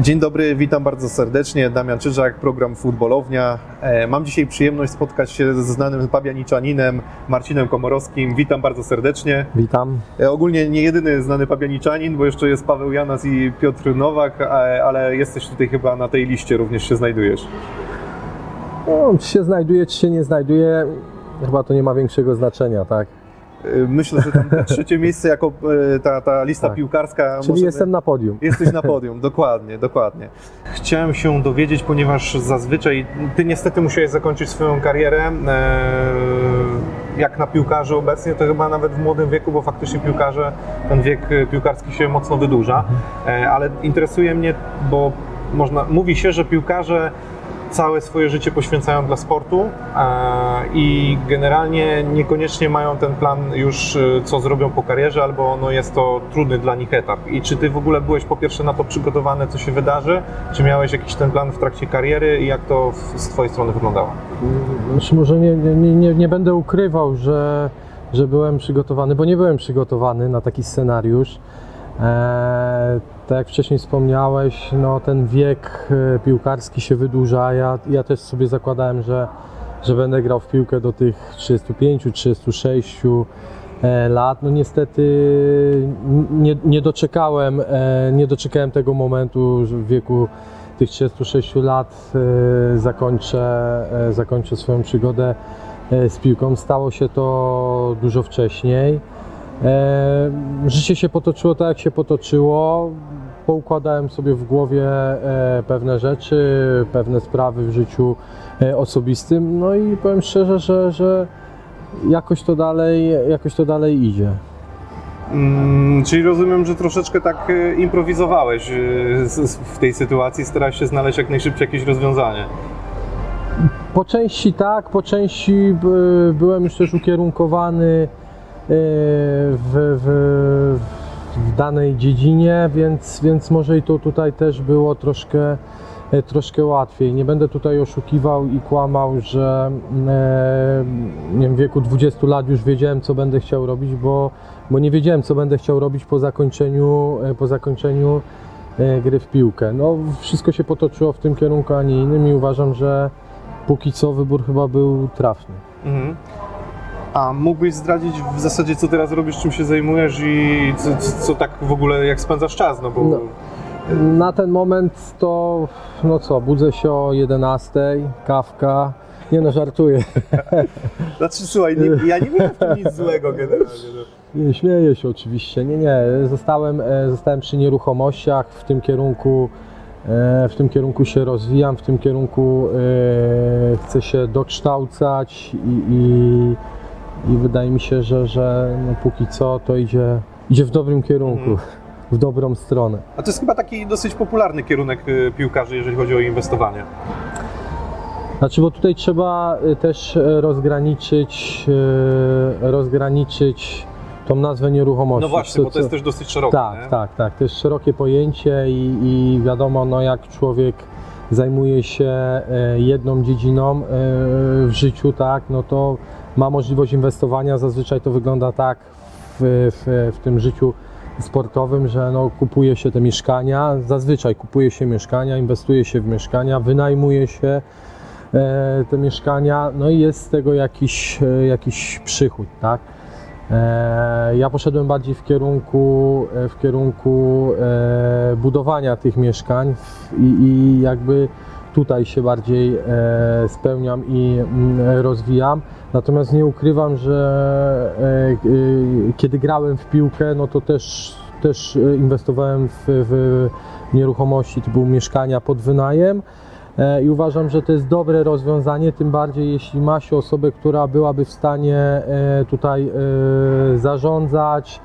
Dzień dobry, witam bardzo serdecznie. Damian Czyżak, program Futbolownia. E, Mam dzisiaj przyjemność spotkać się ze znanym pabianiczaninem Marcinem Komorowskim. Witam bardzo serdecznie. Witam. E, Ogólnie nie jedyny znany pabianiczanin, bo jeszcze jest Paweł Janas i Piotr Nowak, ale jesteś tutaj chyba na tej liście, również się znajdujesz. No, czy się znajduje, czy się nie znajduje, chyba to nie ma większego znaczenia, tak? E, Myślę, że tam trzecie miejsce jako e, ta, ta lista Tak. piłkarska. Czyli możemy- jestem na podium. Jesteś na podium, dokładnie, dokładnie. Chciałem się dowiedzieć, ponieważ zazwyczaj ty niestety musiałeś zakończyć swoją karierę. e, Jak na piłkarzu obecnie, to chyba nawet w młodym wieku, bo faktycznie piłkarze, ten wiek piłkarski się mocno wydłuża. E, Ale interesuje mnie, bo można, mówi się, że piłkarze całe swoje życie poświęcają dla sportu e, i generalnie niekoniecznie mają ten plan już, e, co zrobią po karierze, albo no jest to trudny dla nich etap. I czy ty w ogóle byłeś po pierwsze na to przygotowany, co się wydarzy? Czy miałeś jakiś ten plan w trakcie kariery i jak to z twojej strony wyglądało? Znaczy może nie, nie, nie, nie będę ukrywał, że, że byłem przygotowany, bo nie byłem przygotowany na taki scenariusz. Eee, tak jak wcześniej wspomniałeś, no ten wiek e, piłkarski się wydłuża. Ja, ja też sobie zakładałem, że, że będę grał w piłkę do tych 35, 36 e, lat. No niestety nie, nie doczekałem, e, nie doczekałem tego momentu, że w wieku tych 36 lat e, zakończę, zakończę swoją przygodę z piłką. Stało się to dużo wcześniej. Życie się potoczyło tak, jak się potoczyło. Poukładałem sobie w głowie e, pewne rzeczy, pewne sprawy w życiu e, osobistym. No i powiem szczerze, że, że jakoś, to dalej, jakoś to dalej idzie. Mm, czyli rozumiem, że troszeczkę tak e, improwizowałeś w tej sytuacji, starałeś się znaleźć jak najszybciej jakieś rozwiązanie. Po części tak, po części byłem już też ukierunkowany e, w, w, w danej dziedzinie, więc, więc może i to tutaj też było troszkę, e, troszkę łatwiej. Nie będę tutaj oszukiwał i kłamał, że e, nie wiem, w wieku 20 lat już wiedziałem, co będę chciał robić, bo, bo nie wiedziałem, co będę chciał robić po zakończeniu, e, po zakończeniu gry w piłkę. No, wszystko się potoczyło w tym kierunku, a nie innym i uważam, że póki co wybór chyba był trafny. Mhm. A mógłbyś zdradzić w zasadzie, co teraz robisz, czym się zajmujesz i co, co, tak w ogóle, jak spędzasz czas, no bo... No. Na ten moment to, no co, budzę się o 11, kawka. Nie no, żartuję. Znaczy, słuchaj, nie, ja nie widzę w tym nic złego generalnie. No. Nie, śmieję się oczywiście. Nie, nie. Zostałem, e, zostałem przy nieruchomościach. W tym kierunku, e, w tym kierunku się rozwijam, w tym kierunku e, chcę się dokształcać i, i, i wydaje mi się, że, że no póki co to idzie, idzie w dobrym kierunku, Mhm. w dobrą stronę. A to jest chyba taki dosyć popularny kierunek y, piłkarzy, jeżeli chodzi o inwestowanie. Znaczy, bo tutaj trzeba y, też e, rozgraniczyć, rozgraniczyć tą nazwę nieruchomości. No właśnie, bo to jest też dosyć szerokie. Tak, nie? tak, tak. To jest szerokie pojęcie i, i wiadomo, no jak człowiek zajmuje się e, jedną dziedziną e, w życiu, tak, no to ma możliwość inwestowania. Zazwyczaj to wygląda tak w, w, w tym życiu sportowym, że no, kupuje się te mieszkania, zazwyczaj kupuje się mieszkania, inwestuje się w mieszkania, wynajmuje się e, te mieszkania, no i jest z tego jakiś, e, jakiś przychód, tak. E, Ja poszedłem bardziej w kierunku, e, w kierunku e, budowania tych mieszkań i, i jakby tutaj się bardziej e, spełniam i mm, rozwijam. Natomiast nie ukrywam, że e, e, kiedy grałem w piłkę, no to też, też e, inwestowałem w, w nieruchomości typu mieszkania pod wynajem. I uważam, że to jest dobre rozwiązanie, tym bardziej jeśli ma się osobę, która byłaby w stanie tutaj zarządzać,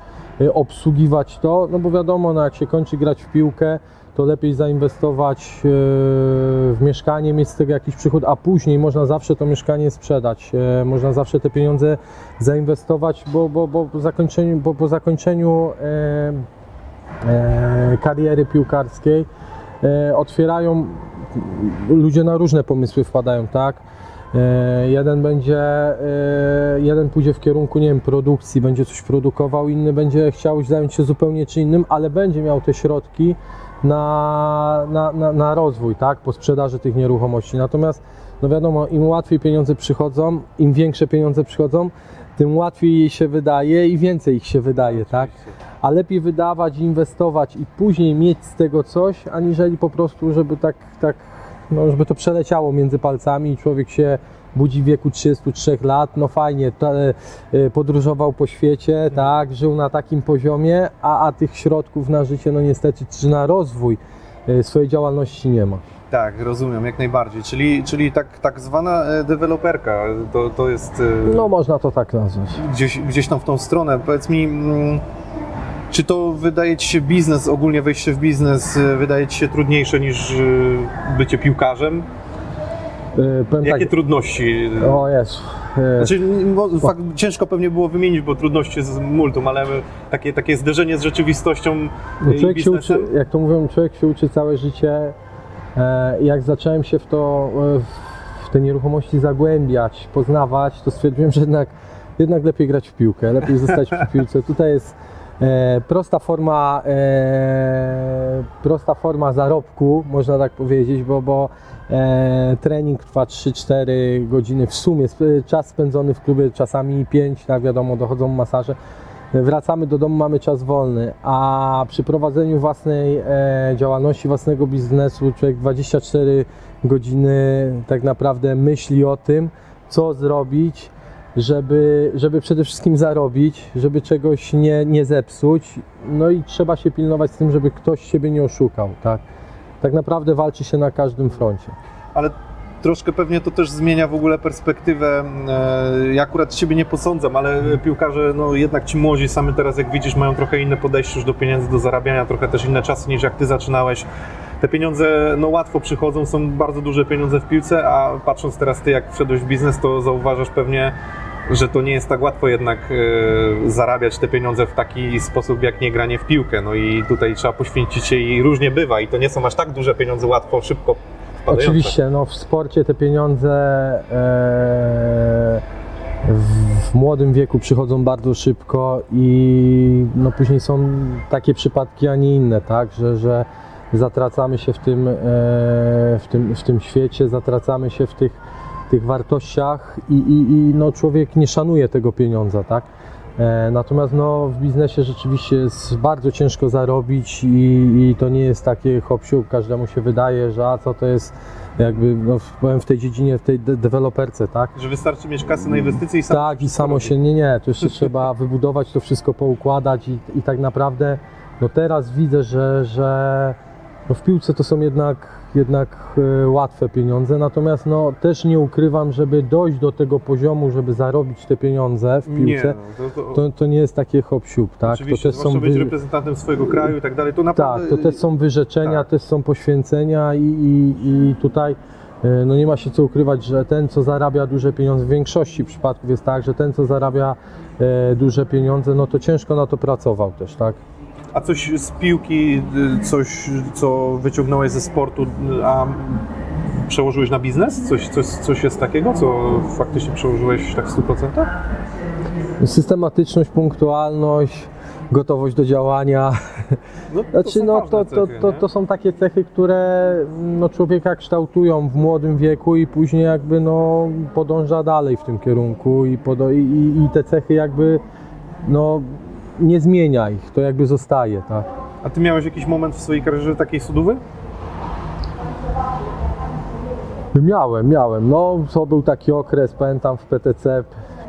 obsługiwać to, no bo wiadomo, no jak się kończy grać w piłkę, to lepiej zainwestować e, w mieszkanie, mieć z tego jakiś przychód, a później można zawsze to mieszkanie sprzedać, e, można zawsze te pieniądze zainwestować, bo, bo, bo po zakończeniu, bo po zakończeniu e, kariery piłkarskiej otwierają ludzie na różne pomysły wpadają, tak? Jeden będzie, jeden pójdzie w kierunku, nie wiem, produkcji, będzie coś produkował, inny będzie chciał zająć się zupełnie czy innym, ale będzie miał te środki na, na, na, na rozwój, tak, po sprzedaży tych nieruchomości. Natomiast, no wiadomo, im łatwiej pieniądze przychodzą, im większe pieniądze przychodzą, tym łatwiej jej się wydaje i więcej ich się wydaje, tak? A lepiej wydawać, inwestować i później mieć z tego coś, aniżeli po prostu, żeby tak, tak no, żeby to przeleciało między palcami i człowiek się budzi w wieku 33 lat, no fajnie, e, podróżował po świecie, tak, żył na takim poziomie, a, a tych środków na życie, no niestety, czy na rozwój e, swojej działalności nie ma. Tak, rozumiem, jak najbardziej. Czyli, czyli tak, tak zwana e, deweloperka, to, to jest No można to tak nazwać. gdzieś, gdzieś tam w tą stronę. Powiedz mi, mm, czy to wydaje Ci się biznes, ogólnie wejście w biznes, wydaje Ci się trudniejsze niż bycie piłkarzem? E, Jakie tak, trudności? o Jezu, e, Znaczy, fakt, ciężko pewnie było wymienić, bo trudności jest multum, ale takie, takie zderzenie z rzeczywistością No człowiek się uczy, jak to mówią, człowiek się uczy całe życie. E, Jak zacząłem się w to, w te nieruchomości zagłębiać, poznawać, to stwierdziłem, że jednak, jednak lepiej grać w piłkę, lepiej zostać przy piłce. Tutaj jest prosta forma, e, prosta forma zarobku, można tak powiedzieć, bo, bo e, trening trwa 3-4 godziny w sumie, czas spędzony w klubie czasami 5, tak wiadomo, dochodzą masaże. Wracamy do domu, mamy czas wolny, a przy prowadzeniu własnej e, działalności, własnego biznesu, człowiek 24 godziny tak naprawdę myśli o tym, co zrobić, żeby, żeby przede wszystkim zarobić, żeby czegoś nie, nie zepsuć. No i trzeba się pilnować z tym, żeby ktoś siebie nie oszukał. Tak, tak naprawdę walczy się na każdym froncie. ale troszkę pewnie to też zmienia w ogóle perspektywę. E, Ja akurat Ciebie nie posądzam, ale piłkarze, no jednak ci młodzi sami teraz, jak widzisz, mają trochę inne podejście już do pieniędzy, do zarabiania, trochę też inne czasy niż jak Ty zaczynałeś. Te pieniądze no łatwo przychodzą, są bardzo duże pieniądze w piłce, a patrząc teraz Ty, jak wszedłeś w biznes, to zauważasz pewnie, że to nie jest tak łatwo jednak e, zarabiać te pieniądze w taki sposób, jak nie granie w piłkę. No i tutaj trzeba poświęcić się i różnie bywa i to nie są aż tak duże pieniądze łatwo, szybko. Oczywiście, no w sporcie te pieniądze e, w, w młodym wieku przychodzą bardzo szybko i no później są takie przypadki, a nie inne, tak, że, że zatracamy się w tym, e, w tym, w tym świecie, zatracamy się w tych, tych wartościach i, i, i no człowiek nie szanuje tego pieniądza, tak. E, Natomiast no, w biznesie rzeczywiście jest bardzo ciężko zarobić i, i to nie jest takie hop siup, każdemu się wydaje, że a co to jest jakby no, powiem w tej dziedzinie, w tej de- deweloperce, tak? Że wystarczy mieć kasę na inwestycje i sam Tak, i samo się, nie, nie, to jeszcze trzeba wybudować, to wszystko poukładać i, i tak naprawdę, no teraz widzę, że, że no w piłce to są jednak, jednak e, łatwe pieniądze, natomiast no też nie ukrywam, żeby dojść do tego poziomu, żeby zarobić te pieniądze w Nie, piłce, no, to, to, to, to nie jest takie hop tak? oczywiście, to też zwłaszcza być wy- reprezentantem swojego kraju i tak dalej, to naprawdę... tak, to też są wyrzeczenia, tak. też są poświęcenia i, i, i tutaj e, no nie ma się co ukrywać, że ten, co zarabia duże pieniądze, w większości przypadków jest tak, że ten, co zarabia e, duże pieniądze, no to ciężko na to pracował też, tak? A coś z piłki, y, coś, co wyciągnąłeś ze sportu, a przełożyłeś na biznes? Coś, coś, coś jest takiego, co faktycznie przełożyłeś tak w 100%? Systematyczność, punktualność, gotowość do działania. No, to Znaczy, są no to, to, cechy, to, to są takie cechy, które no, człowieka kształtują w młodym wieku i później jakby no, podąża dalej w tym kierunku i, podo- i, i te cechy jakby no, nie zmienia ich, to jakby zostaje, tak. A ty miałeś jakiś moment w swojej karierze takiej sudówy? Miałem, miałem. No, to był taki okres, pamiętam w PTC,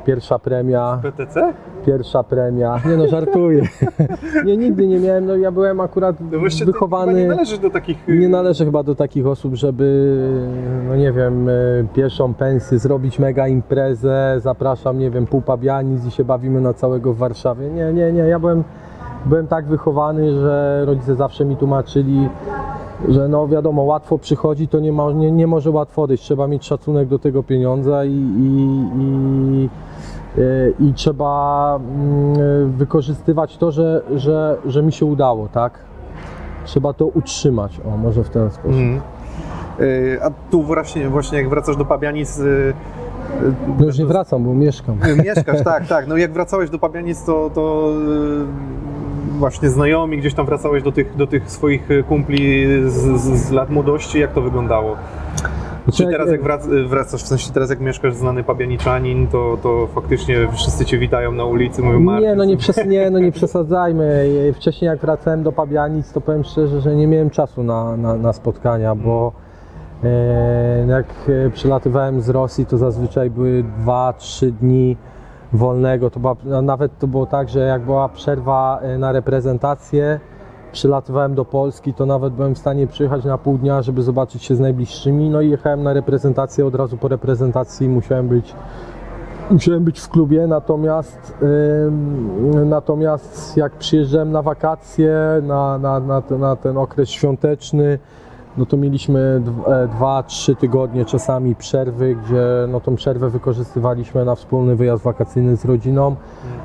pierwsza premia, PTC? Pierwsza premia. Nie no, żartuję. nie, nigdy nie miałem, no ja byłem akurat No właśnie wychowany... nie należysz do takich... y, Nie należę chyba do takich osób, żeby, no nie wiem, y, pierwszą pensję zrobić mega imprezę, zapraszam, nie wiem, pół pabianic i się bawimy na całego w Warszawie. Nie, nie, nie, ja byłem, byłem tak wychowany, że rodzice zawsze mi tłumaczyli, że no wiadomo, łatwo przychodzi, to nie, ma, nie, nie może łatwo odejść, trzeba mieć szacunek do tego pieniądza i, i, i, y, i trzeba mm, wykorzystywać to, że, że, że mi się udało, tak? Trzeba to utrzymać, o może w ten sposób. Y, A tu właśnie, właśnie jak wracasz do Pabianic, No już nie wracam, bo mieszkam. Mieszkasz, tak, tak. No jak wracałeś do Pabianic, to, to właśnie znajomi, gdzieś tam wracałeś do tych, do tych swoich kumpli z, z, lat młodości, jak to wyglądało? Czy Znaczy, teraz jak wrac- wracasz, w sensie teraz jak mieszkasz znany pabianiczanin, to, to faktycznie wszyscy Cię witają na ulicy, mówią Marcin. Nie, no nie, przes- nie, no nie przesadzajmy. Wcześniej jak wracałem do Pabianic, to powiem szczerze, że nie miałem czasu na, na, na spotkania, bo e, jak e, przylatywałem z Rosji, to zazwyczaj były 2-3 dni wolnego. To była, no, nawet to było tak, że jak była przerwa e, na reprezentację, przylatywałem do Polski, to nawet byłem w stanie przyjechać na pół dnia, żeby zobaczyć się z najbliższymi. No i jechałem na reprezentację, od razu po reprezentacji musiałem być Musiałem być w klubie, natomiast, ym, natomiast jak przyjeżdżałem na wakacje, na, na, na, na ten okres świąteczny, no to mieliśmy dw- e, dwa, trzy tygodnie czasami przerwy, gdzie no tą przerwę wykorzystywaliśmy na wspólny wyjazd wakacyjny z rodziną,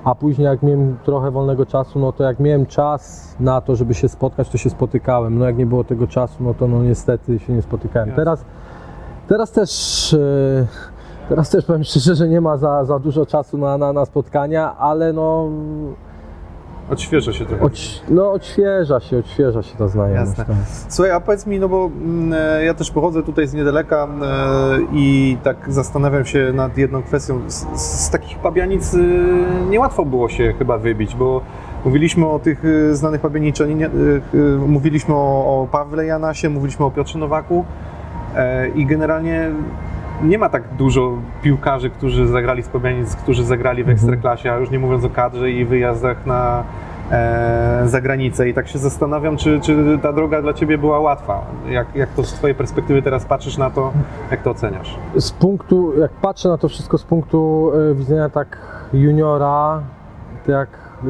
a później jak miałem trochę wolnego czasu, no to jak miałem czas na to, żeby się spotkać, to się spotykałem. No jak nie było tego czasu, no to no niestety się nie spotykałem. Jasne. Teraz, teraz też... e, Teraz też powiem szczerze, że nie ma za, za dużo czasu na, na, na spotkania, ale no, Odświeża się trochę. odś, no odświeża się, odświeża się ta znajomość. Jasne. tak. Słuchaj, a powiedz mi, no bo mm, e, ja też pochodzę tutaj z niedaleka e, i tak zastanawiam się nad jedną kwestią. Z, z takich pabianic e, niełatwo było się chyba wybić, bo mówiliśmy o tych e, znanych pabianiczaninie, e, e, mówiliśmy o, o Pawle Janasie, mówiliśmy o Piotrze Nowaku e, i generalnie nie ma tak dużo piłkarzy, którzy zagrali z Pabianic, którzy zagrali w Mhm. Ekstraklasie, a już nie mówiąc o kadrze i wyjazdach na e, za granicę i tak się zastanawiam, czy, czy ta droga dla Ciebie była łatwa. Jak, jak to z Twojej perspektywy teraz patrzysz na to, jak to oceniasz? Z punktu, jak patrzę na to wszystko z punktu e, widzenia tak juniora, jak e,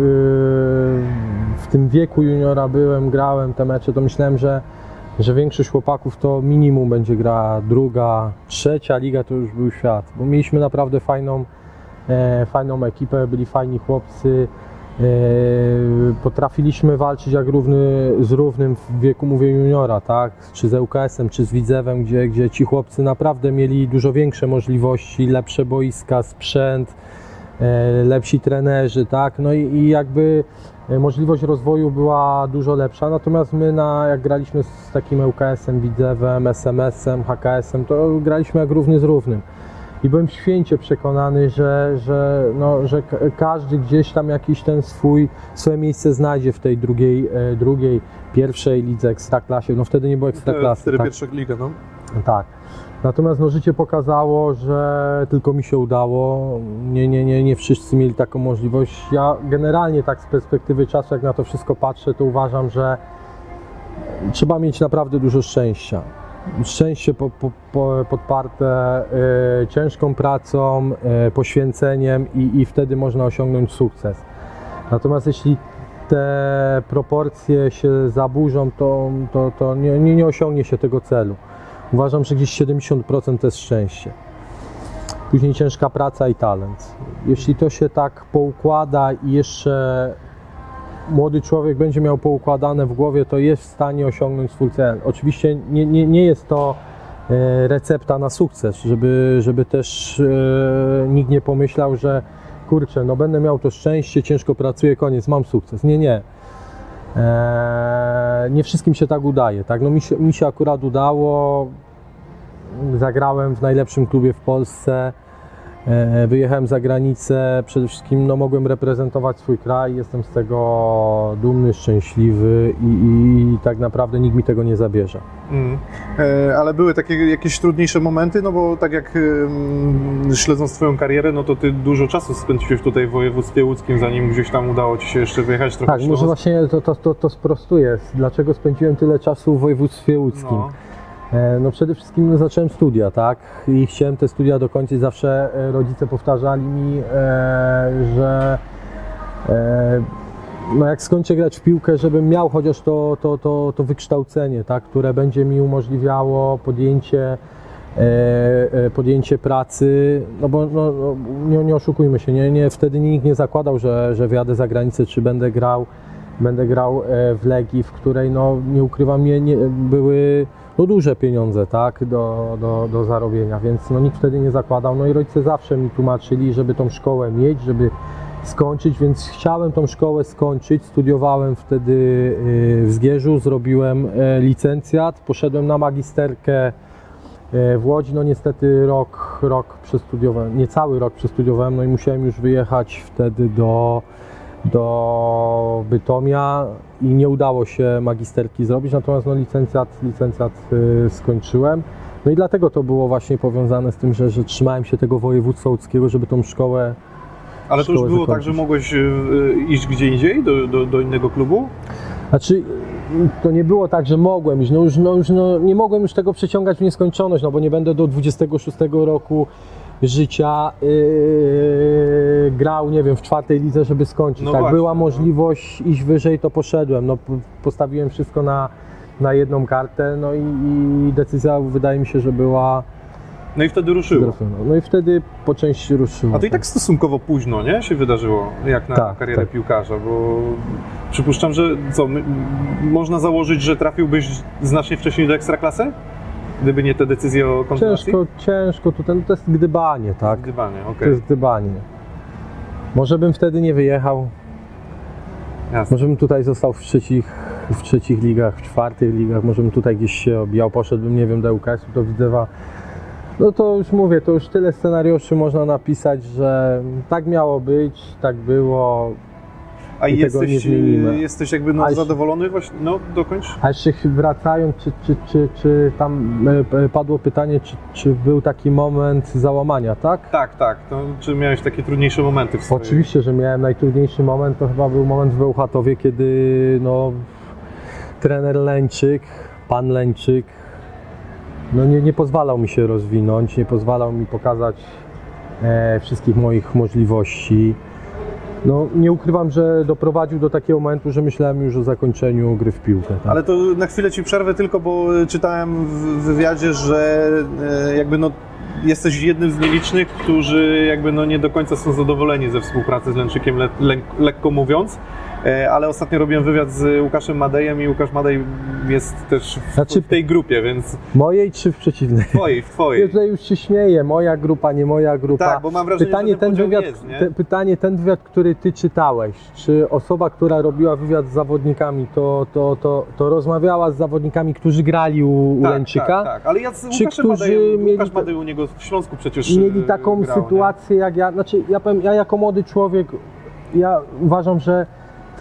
w tym wieku juniora byłem, grałem te mecze, to myślałem, że, że większość chłopaków to minimum będzie gra druga, trzecia liga to już był świat, bo mieliśmy naprawdę fajną, e, fajną ekipę, byli fajni chłopcy. E, potrafiliśmy walczyć jak równy z równym w wieku mówię juniora, tak? Czy z ŁKS-em, czy z Widzewem, gdzie, gdzie ci chłopcy naprawdę mieli dużo większe możliwości, lepsze boiska, sprzęt, e, lepsi trenerzy, tak? No i, i jakby możliwość rozwoju była dużo lepsza, natomiast my na, jak graliśmy z takim ŁKS-em, Widzewem, SMS-em, HKS-em, to graliśmy jak równy z równym. I byłem święcie przekonany, że, że, no, że ka- każdy gdzieś tam jakiś ten swój, swoje miejsce znajdzie w tej drugiej, e, drugiej pierwszej lidze ekstraklasie. No wtedy nie było ekstraklasy. Wtedy tak? pierwsza liga, no. Tak. Natomiast no, życie pokazało, że tylko mi się udało. Nie, nie, nie, nie wszyscy mieli taką możliwość. Ja generalnie tak z perspektywy czasu, jak na to wszystko patrzę, to uważam, że trzeba mieć naprawdę dużo szczęścia. Szczęście po, po, po, podparte y, ciężką pracą, y, poświęceniem i, i wtedy można osiągnąć sukces. Natomiast jeśli te proporcje się zaburzą, to, to, to nie, nie, nie osiągnie się tego celu. Uważam, że gdzieś 70% to jest szczęście. Później ciężka praca i talent. Jeśli to się tak poukłada i jeszcze młody człowiek będzie miał poukładane w głowie, to jest w stanie osiągnąć swój cel. Oczywiście nie, nie, nie jest to e, recepta na sukces, żeby, żeby też e, nikt nie pomyślał, że kurczę, no będę miał to szczęście, ciężko pracuję, koniec, mam sukces. Nie, nie. Eee, nie wszystkim się tak udaje, tak? No mi się, mi się akurat udało. Zagrałem w najlepszym klubie w Polsce. E, Wyjechałem za granicę, przede wszystkim no, mogłem reprezentować swój kraj, jestem z tego dumny, szczęśliwy i, i tak naprawdę nikt mi tego nie zabierze. Mm. E, ale były takie jakieś trudniejsze momenty, no bo tak jak śledząc Twoją karierę, no to Ty dużo czasu spędziłeś tutaj w województwie łódzkim, zanim gdzieś tam udało Ci się jeszcze wyjechać trochę Tak, może właśnie to, to, to, to sprostuję. Dlaczego spędziłem tyle czasu w województwie łódzkim? No. E, No przede wszystkim zacząłem studia, tak? I chciałem te studia dokończyć. Zawsze e, rodzice powtarzali mi, e, że no jak skończę grać w piłkę, żebym miał chociaż to, to, to, to wykształcenie, tak? które będzie mi umożliwiało podjęcie, podjęcie pracy, no bo no, no, nie, nie oszukujmy się, nie, nie, wtedy nikt nie zakładał, że, że wyjadę za granicę, czy będę grał, będę grał w Legii, w której no, nie ukrywam, nie, nie, były no, duże pieniądze tak, do, do, do zarobienia, więc no, nikt wtedy nie zakładał. No i rodzice zawsze mi tłumaczyli, żeby tą szkołę mieć, żeby skończyć, więc chciałem tą szkołę skończyć. Studiowałem wtedy y, w Zgierzu, zrobiłem e, licencjat, poszedłem na magisterkę e, w Łodzi. No niestety rok, rok przestudiowałem, nie cały rok przestudiowałem, no i musiałem już wyjechać wtedy do, do Bytomia i nie udało się magisterki zrobić, natomiast no licencjat, licencjat y, skończyłem. No i dlatego to było właśnie powiązane z tym, że, że trzymałem się tego województwa łódzkiego, żeby tą szkołę Ale to już było tak, zakończyć. że mogłeś y, y, iść gdzie indziej, do, do, do innego klubu? Znaczy, to nie było tak, że mogłem iść. No już, no już no, nie mogłem już tego przeciągać w nieskończoność, no bo nie będę do 26 roku życia yy, grał, nie wiem, w czwartej lidze, żeby skończyć. No tak, właśnie, była no. możliwość iść wyżej, to poszedłem. No, postawiłem wszystko na, na jedną kartę, no i, i decyzja wydaje mi się, że była No i wtedy ruszyło. trafiona. No i wtedy po części ruszyło. A to i tak stosunkowo późno, nie? Się wydarzyło, jak na Tak, karierę tak. piłkarza, bo przypuszczam, że co, my, można założyć, że trafiłbyś znacznie wcześniej do Ekstraklasy? Gdyby nie te decyzje o kontynuacji? Ciężko, ciężko tutaj, no to jest gdybanie, tak? Gdybanie, To okej, jest gdybanie. Może bym wtedy nie wyjechał, jasne. może bym tutaj został w trzecich, w trzecich ligach, w czwartych ligach, może bym tutaj gdzieś się obijał, poszedłbym, nie wiem, do UKS-u, do Widzewa. No to już mówię, to już tyle scenariuszy można napisać, że tak miało być, tak było. A i tego nie jesteś, zmienimy. jesteś jakby no, zadowolony właśnie? No, dokończ. A jeszcze wracając, czy, czy, czy, czy tam e, e, padło pytanie, czy, czy był taki moment załamania, tak? Tak, tak. To, czy miałeś takie trudniejsze momenty w swojej... Oczywiście, że miałem najtrudniejszy moment, to chyba był moment w Bełchatowie, kiedy no, trener Lęczyk, pan Lęczyk, no nie, nie pozwalał mi się rozwinąć, nie pozwalał mi pokazać e, wszystkich moich możliwości. No, nie ukrywam, że doprowadził do takiego momentu, że myślałem już o zakończeniu gry w piłkę. Tak? Ale to na chwilę Ci przerwę tylko, bo e, czytałem w wywiadzie, że e, jakby no jesteś jednym z nielicznych, którzy jakby no nie do końca są zadowoleni ze współpracy z Lęczykiem, le, le, lekko mówiąc. E, Ale ostatnio robiłem wywiad z Łukaszem Madejem i Łukasz Madej jest też w, Znaczy- w tej grupie, więc Mojej czy w przeciwnej? w Twojej, w Ja Twojej. tutaj już się śmieję, moja grupa, nie moja grupa. Tak, bo mam wrażenie, pytanie, że ten wywiad, jest, nie? te, pytanie, ten wywiad, który ty czytałeś, czy osoba, która robiła wywiad z zawodnikami, to, to, to, to rozmawiała z zawodnikami, którzy grali u, Tak, Lęczyka? tak, tak. Ale ja z Czy Łukaszem którzy Madejem, mieli Łukasz Madej u niego w Śląsku przecież mieli e, taką grał, nie? sytuację jak ja, znaczy ja powiem, ja jako młody człowiek, ja uważam, że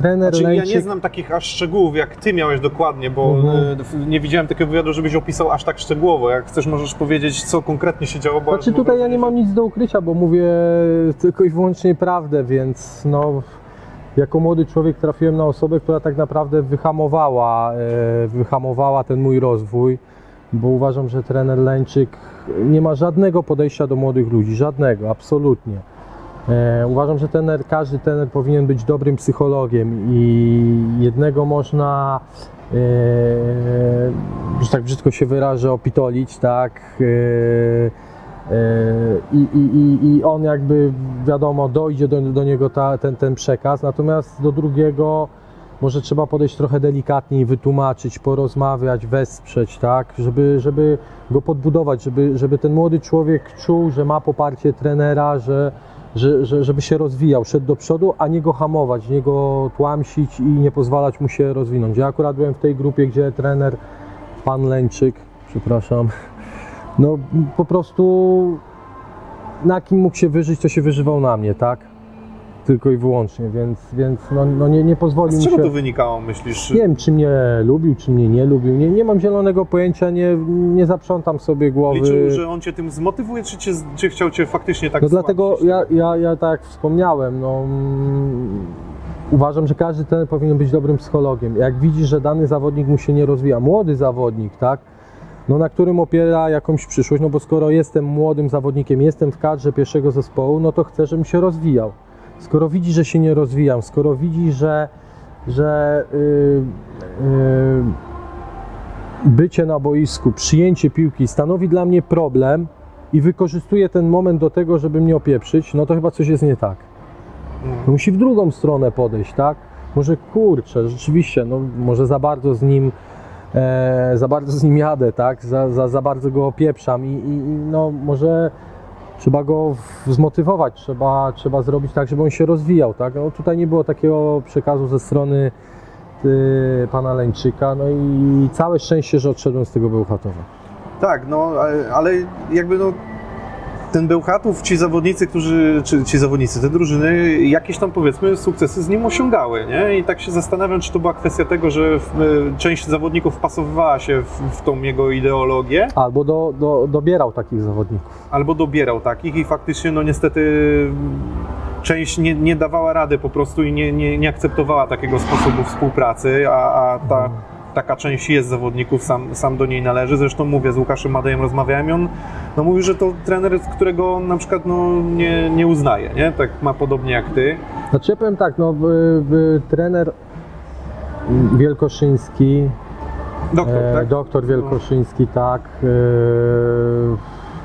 trener Znaczy, ja nie znam takich aż szczegółów, jak ty miałeś dokładnie, bo Mhm. e, nie widziałem takiego wywiadu, żebyś opisał aż tak szczegółowo. Jak chcesz, możesz powiedzieć, co konkretnie się działo. Bo Znaczy tutaj ja nie mam nic do ukrycia, bo mówię tylko i wyłącznie prawdę, więc no jako młody człowiek trafiłem na osobę, która tak naprawdę wyhamowała, e, wyhamowała ten mój rozwój, bo uważam, że trener Lęczyk nie ma żadnego podejścia do młodych ludzi, żadnego, absolutnie. E, uważam, że trener, każdy trener powinien być dobrym psychologiem i jednego można, e, że tak brzydko się wyrażę, opitolić, tak? E, i, i, I on jakby, wiadomo, dojdzie do, do niego ta, ten, ten przekaz, natomiast do drugiego może trzeba podejść trochę delikatniej, wytłumaczyć, porozmawiać, wesprzeć, tak, żeby, żeby go podbudować, żeby, żeby ten młody człowiek czuł, że ma poparcie trenera, że, że, że, żeby się rozwijał, szedł do przodu, a nie go hamować, nie go tłamsić i nie pozwalać mu się rozwinąć. Ja akurat byłem w tej grupie, gdzie trener, pan Lęczyk, przepraszam, no po prostu na kim mógł się wyżyć, to się wyżywał na mnie, tak? Tylko i wyłącznie, więc, więc no, no nie, nie pozwolił z mi czego się... to wynikało, myślisz? Nie wiem, czy mnie lubił, czy mnie nie lubił. Nie, nie mam zielonego pojęcia, nie, nie zaprzątam sobie głowy. Liczył, że on cię tym zmotywuje, czy, cię, czy chciał cię faktycznie tak No dlatego ja, ja, ja tak wspomniałem, no, mm, uważam, że każdy trener powinien być dobrym psychologiem. Jak widzi, że dany zawodnik mu się nie rozwija, młody zawodnik, tak, no, na którym opiera jakąś przyszłość, no bo skoro jestem młodym zawodnikiem, jestem w kadrze pierwszego zespołu, no to chcę, żebym się rozwijał. Skoro widzi, że się nie rozwijam, skoro widzi, że, że yy, yy, bycie na boisku, przyjęcie piłki stanowi dla mnie problem i wykorzystuje ten moment do tego, żeby mnie opieprzyć, no to chyba coś jest nie tak. Mm. No musi w drugą stronę podejść, tak? Może kurczę, rzeczywiście, no może za bardzo z nim e, za bardzo z nim jadę, tak? Za, za, za bardzo go opieprzam i, i, i no może trzeba go zmotywować, trzeba, trzeba zrobić tak, żeby on się rozwijał, tak? No, tutaj nie było takiego przekazu ze strony y, pana Leńczyka, no i całe szczęście, że odszedłem z tego Bełchatowa. Tak, no ale- ale jakby no ten Bełchatów, ci zawodnicy, którzy, czy ci zawodnicy, te drużyny, jakieś tam powiedzmy sukcesy z nim osiągały, nie? I tak się zastanawiam, czy to była kwestia tego, że w, e, część zawodników wpasowywała się w, w tą jego ideologię, Albo do, do, dobierał takich zawodników. albo dobierał takich i faktycznie, no niestety część nie, nie dawała rady po prostu i nie, nie, nie akceptowała takiego sposobu współpracy, a, a ta, taka część jest zawodników, sam, sam do niej należy. Zresztą mówię, z Łukaszem Madejem rozmawiałem i on no, mówił, że to trener, którego on na przykład no, nie, nie uznaje, nie? Tak ma podobnie jak ty. Znaczy ja powiem tak, no y, y, trener Wielkoszyński, Doktor, e, tak? doktor Wielkoszyński, tak, e,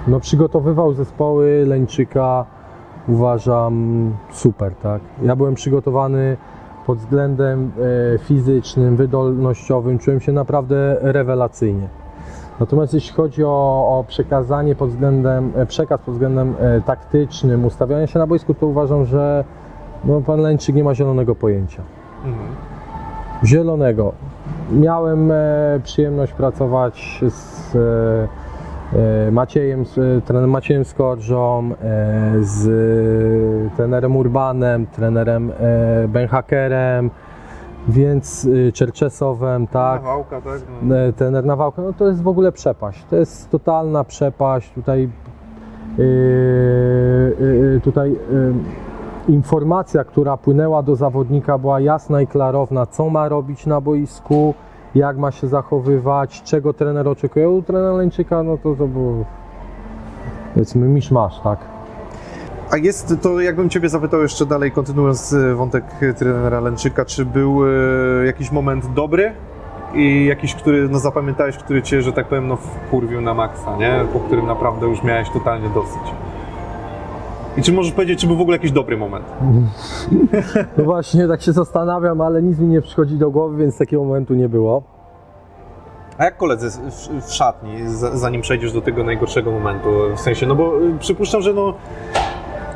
no przygotowywał zespoły Leńczyka, uważam super, tak. Ja byłem przygotowany pod względem e, fizycznym, wydolnościowym, czułem się naprawdę rewelacyjnie. Natomiast jeśli chodzi o, o przekazanie pod względem, e, przekaz pod względem e, taktycznym, ustawiania się na boisku, to uważam, że no, pan Leńczyk nie ma zielonego pojęcia. Mhm. Zielonego. Miałem przyjemność pracować z Maciejem, z e, trenerem Maciejem Skorżą, e, z e, trenerem Urbanem, trenerem Benhakerem, więc Czerczesowem, tak. Nawałka, tak? No. Trener Nawałka, no to jest w ogóle przepaść. To jest totalna przepaść. Tutaj, yy, tutaj yy, informacja, która płynęła do zawodnika była jasna i klarowna, co ma robić na boisku, jak ma się zachowywać, czego trener oczekuje. U trenera Leńczyka, no to to było powiedzmy misz-masz, tak? A jest to, jakbym Ciebie zapytał jeszcze dalej, kontynuując e, wątek trenera Lęczyka, czy był e, jakiś moment dobry i jakiś, który no, zapamiętałeś, który Cię, że tak powiem, no, wkurwił na maksa, nie? Po którym naprawdę już miałeś totalnie dosyć. I czy możesz powiedzieć, czy był w ogóle jakiś dobry moment? No właśnie, tak się zastanawiam, ale nic mi nie przychodzi do głowy, więc takiego momentu nie było. A jak koledzy w, szatni, za- zanim przejdziesz do tego najgorszego momentu, w sensie, no bo y, przypuszczam, że no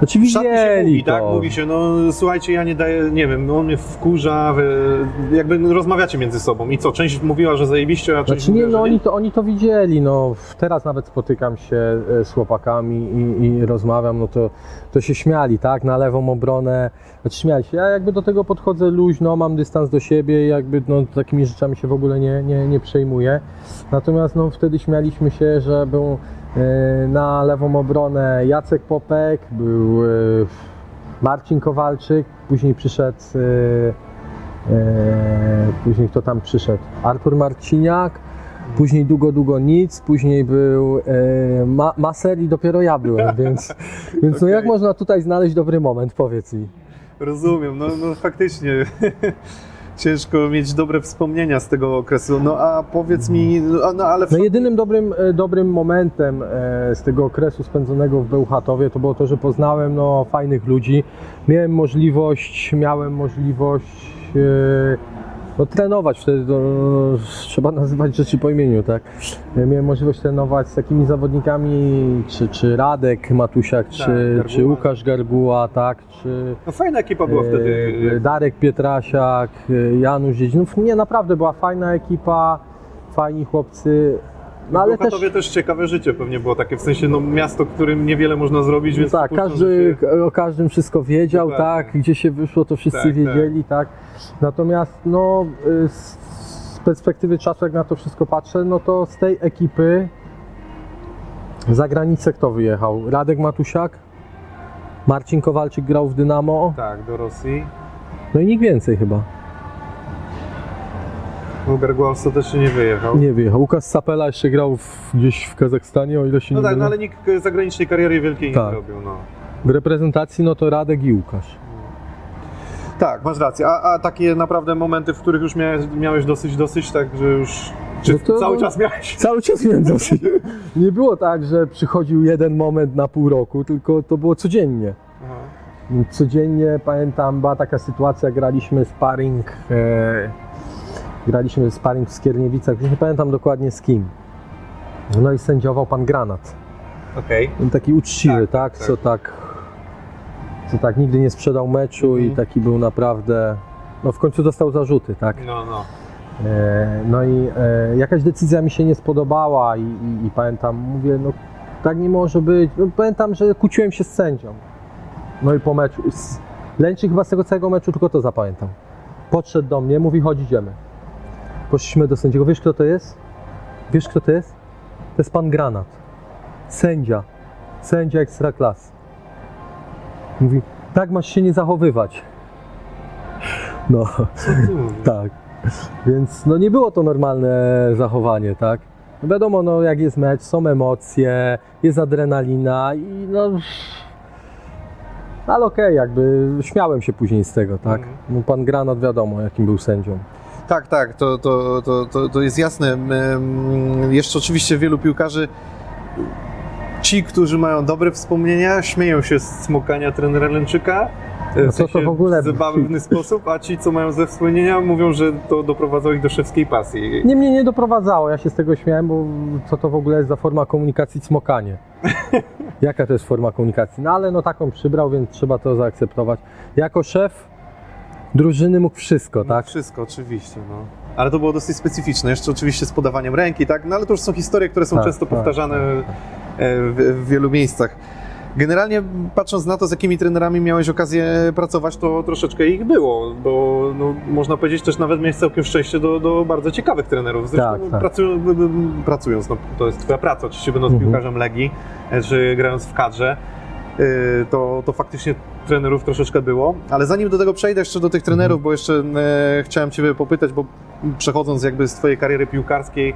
Znaczy widzieli mówi, to. tak? Mówi się, no słuchajcie, ja nie daję, nie wiem, no on mnie wkurza, wy, jakby no, rozmawiacie między sobą i co, część mówiła, że zajebiście, a część Znaczy nie, mówiła, no nie? oni to, oni to widzieli, no teraz nawet spotykam się e, z chłopakami i, i rozmawiam, no to, to się śmiali, tak, na lewą obronę, znaczy śmiali się, ja jakby do tego podchodzę luźno, mam dystans do siebie, jakby no takimi rzeczami się w ogóle nie, nie, nie przejmuję, natomiast no wtedy śmialiśmy się, że był na lewą obronę Jacek Popek, był e, Marcin Kowalczyk, później przyszedł e, E, później kto tam przyszedł? Artur Marciniak, później długo, długo nic, później był e, ma, Maser i dopiero ja byłem, więc, więc no Okej. jak można tutaj znaleźć dobry moment, powiedz mi. Rozumiem, no, no faktycznie ciężko mieć dobre wspomnienia z tego okresu, no a powiedz mi, no, ale No jedynym dobrym, e, dobrym momentem e, z tego okresu spędzonego w Bełchatowie to było to, że poznałem no, fajnych ludzi, miałem możliwość, miałem możliwość e, no, trenować wtedy, to, no, trzeba nazywać rzeczy po imieniu, tak? E, Miałem możliwość trenować z takimi zawodnikami, czy, czy Radek Matusiak, czy, Garguła. czy Łukasz Garguła, tak? Czy, no, fajna ekipa była wtedy. E, Darek Pietrasiak, e, Janusz Dziedzinów. Nie, naprawdę była fajna ekipa, fajni chłopcy. No ale też, też ciekawe życie pewnie było takie, w sensie no miasto, którym niewiele można zrobić, więc tak, przypuszczam, każdy się- o każdym wszystko wiedział, tak, gdzie się wyszło, to wszyscy Tak, wiedzieli, tak. Natomiast no, y, z, z perspektywy czasu, jak na to wszystko patrzę, no to z tej ekipy za granicę kto wyjechał? Radek Matusiak, Marcin Kowalczyk grał w Dynamo, Tak, do Rosji. no i nikt więcej chyba. Garguła ostatecznie nie wyjechał. Nie wyjechał. Łukasz Sapela jeszcze grał w, gdzieś w Kazachstanie, o ile się No nie tak, mylę. no ale nikt zagranicznej kariery wielkiej Tak. nie zrobił, no. W reprezentacji no to Radek i Łukasz. Tak, masz rację. A, a takie naprawdę momenty, w których już miałeś, miałeś dosyć, dosyć, tak, że już... Czy No cały czas miałeś? Cały czas miałem dosyć. Nie było tak, że przychodził jeden moment na pół roku, tylko to było codziennie. Aha. Codziennie pamiętam, była taka sytuacja, graliśmy sparring, e, graliśmy sparring w Skierniewicach, już nie pamiętam dokładnie z kim. No i sędziował pan Granat. Okej. Ten taki uczciwy, Tak, tak, tak. co tak co tak nigdy nie sprzedał meczu i Mhm. taki był naprawdę no w końcu dostał zarzuty, tak. No, no. E, No i e, jakaś decyzja mi się nie spodobała i, i, i pamiętam, mówię, no tak nie może być. No, pamiętam, że kłóciłem się z sędzią. No i po meczu, z, Lęczy chyba z tego całego meczu tylko to zapamiętam. Podszedł do mnie, mówi, chodź idziemy. Poszliśmy do sędziego, wiesz kto to jest? Wiesz kto to jest? To jest pan Granat. Sędzia. Sędzia ekstraklasy. Mówi, tak masz się nie zachowywać. No. Tak. Więc no nie było to normalne zachowanie, tak? No wiadomo, no jak jest mecz, są emocje, jest adrenalina i no... Ale okej, jakby śmiałem się później z tego, tak? Mhm. No, pan Granat wiadomo, jakim był sędzią. Tak, tak, to, to, to, to, to jest jasne. Jeszcze oczywiście wielu piłkarzy, ci, którzy mają dobre wspomnienia, śmieją się z smokania trenera Lęczyka. e, No w to to w ogóle- w zabawny sposób, a ci, co mają ze wspomnienia, mówią, że to doprowadzało ich do szewskiej pasji. Nie, mnie nie doprowadzało, ja się z tego śmiałem, bo co to w ogóle jest za forma komunikacji smokanie? Jaka to jest forma komunikacji? No ale no taką przybrał, więc trzeba to zaakceptować. Jako szef drużyny mógł wszystko, No, tak? Wszystko, oczywiście. No. Ale to było dosyć specyficzne. Jeszcze oczywiście z podawaniem ręki, tak? No ale to już są historie, które są Tak, często tak, powtarzane tak, e, w, w wielu miejscach. Generalnie patrząc na to, z jakimi trenerami miałeś okazję pracować, to troszeczkę ich było, bo no, można powiedzieć też nawet miałeś całkiem szczęście do, do bardzo ciekawych trenerów. Zresztą Tak, tak. B- b- pracując, no, to jest twoja praca, oczywiście będąc Mhm. piłkarzem Legii, e, czy grając w kadrze, y, to, to faktycznie trenerów troszeczkę było. Ale zanim do tego przejdę jeszcze do tych trenerów, bo jeszcze e, chciałem Ciebie popytać, bo przechodząc jakby z Twojej kariery piłkarskiej,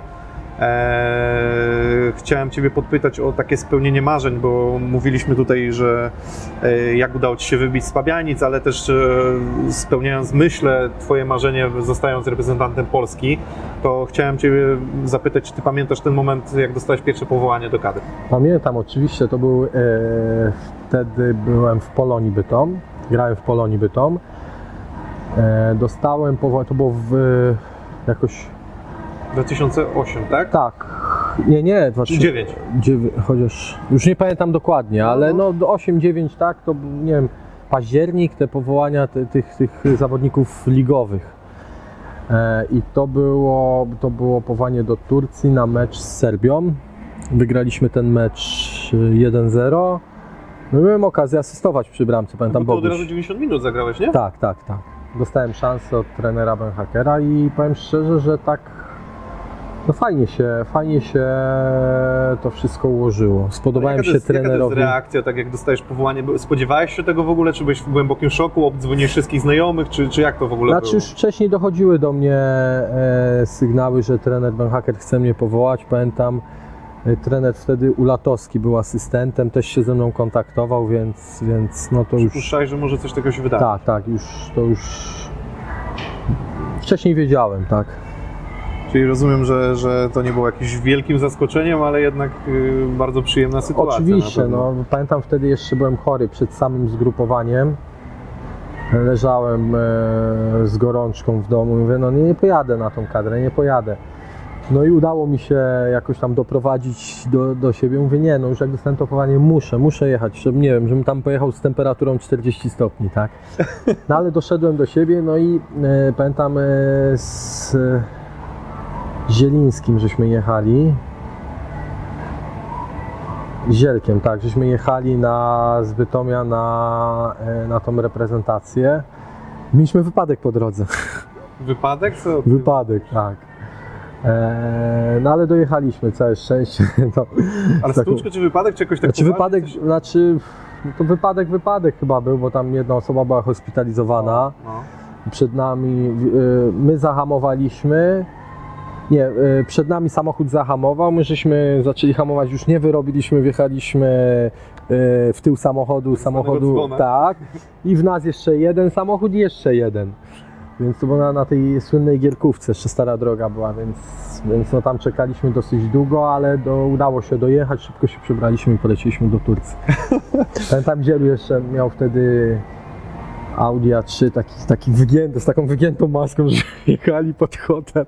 e, chciałem Ciebie podpytać o takie spełnienie marzeń, bo mówiliśmy tutaj, że e, jak udało Ci się wybić z Pabianic, ale też e, spełniając myślę Twoje marzenie, zostając reprezentantem Polski, to chciałem Ciebie zapytać, czy Ty pamiętasz ten moment, jak dostałeś pierwsze powołanie do kadry? Pamiętam oczywiście, to był, e, wtedy byłem w Polonii Bytom, grałem w Polonii Bytom. E, dostałem, powo- to było w jakoś, 2008, tak? tak, nie, nie, 2000 9. dziewię- chociaż już nie pamiętam dokładnie, ale no do 8-9 tak, to nie wiem, październik, te powołania te, tych, tych zawodników ligowych. E, I to było, to było powołanie do Turcji na mecz z Serbią. Wygraliśmy ten mecz e, 1-0. No, miałem okazję asystować przy bramce, pamiętam Bo to od razu 90 minut zagrałeś, nie? Tak, tak, tak. Dostałem szansę od trenera Benhakera i powiem szczerze, że tak no fajnie się, fajnie się to wszystko ułożyło. Spodobałem to się jest, Jaka to trenerowi. jest reakcja, tak jak dostajesz powołanie? Spodziewałeś się tego w ogóle, czy byłeś w głębokim szoku, obdzwoniłeś wszystkich znajomych, czy, czy jak to w ogóle Znaczy było? już wcześniej dochodziły do mnie e, sygnały, że trener Benhaker chce mnie powołać. Pamiętam, trener wtedy Ulatowski był asystentem, też się ze mną kontaktował, więc, więc no to już... Przypuszczaj, że może coś takiego się wydarzyć. Tak, tak, już to już... Wcześniej wiedziałem, tak. Czyli rozumiem, że, że to nie było jakimś wielkim zaskoczeniem, ale jednak y, bardzo przyjemna sytuacja. Oczywiście, no pamiętam wtedy jeszcze byłem chory przed samym zgrupowaniem. Leżałem e, z gorączką w domu i mówię, no nie, nie pojadę na tą kadrę, nie pojadę. No i udało mi się jakoś tam doprowadzić do, do siebie. Mówię, nie, no już jak dostałem to powołanie, muszę, muszę jechać, żeby, nie wiem, żebym tam pojechał z temperaturą 40 stopni, tak? No ale doszedłem do siebie, no i e, pamiętam e, z Zielińskim żeśmy jechali. Zielkiem, tak, żeśmy jechali na z Bytomia na, e, na tą reprezentację. Mieliśmy wypadek po drodze. Wypadek? Co? Wypadek, tak. E, no ale dojechaliśmy, całe szczęście. No, Ale taką- czy wypadek, czy jakoś tak znaczy wypadek, coś- znaczy no to wypadek, wypadek chyba był, bo tam jedna osoba była hospitalizowana. No. Przed nami, y, my zahamowaliśmy. Nie, y, przed nami samochód zahamował, my żeśmy zaczęli hamować, już nie wyrobiliśmy, wjechaliśmy w tył samochodu, samochodu, tak, i w nas jeszcze jeden samochód i jeszcze jeden. Więc to było na, na tej słynnej Gierkówce, jeszcze stara droga była, więc, więc no tam czekaliśmy dosyć długo, ale do, udało się dojechać, szybko się przebraliśmy i poleciliśmy do Turcji. Pamiętam, Zielu jeszcze miał wtedy Audi A3, taki, taki wygięty, z taką wygiętą maską, że jechali pod hotel,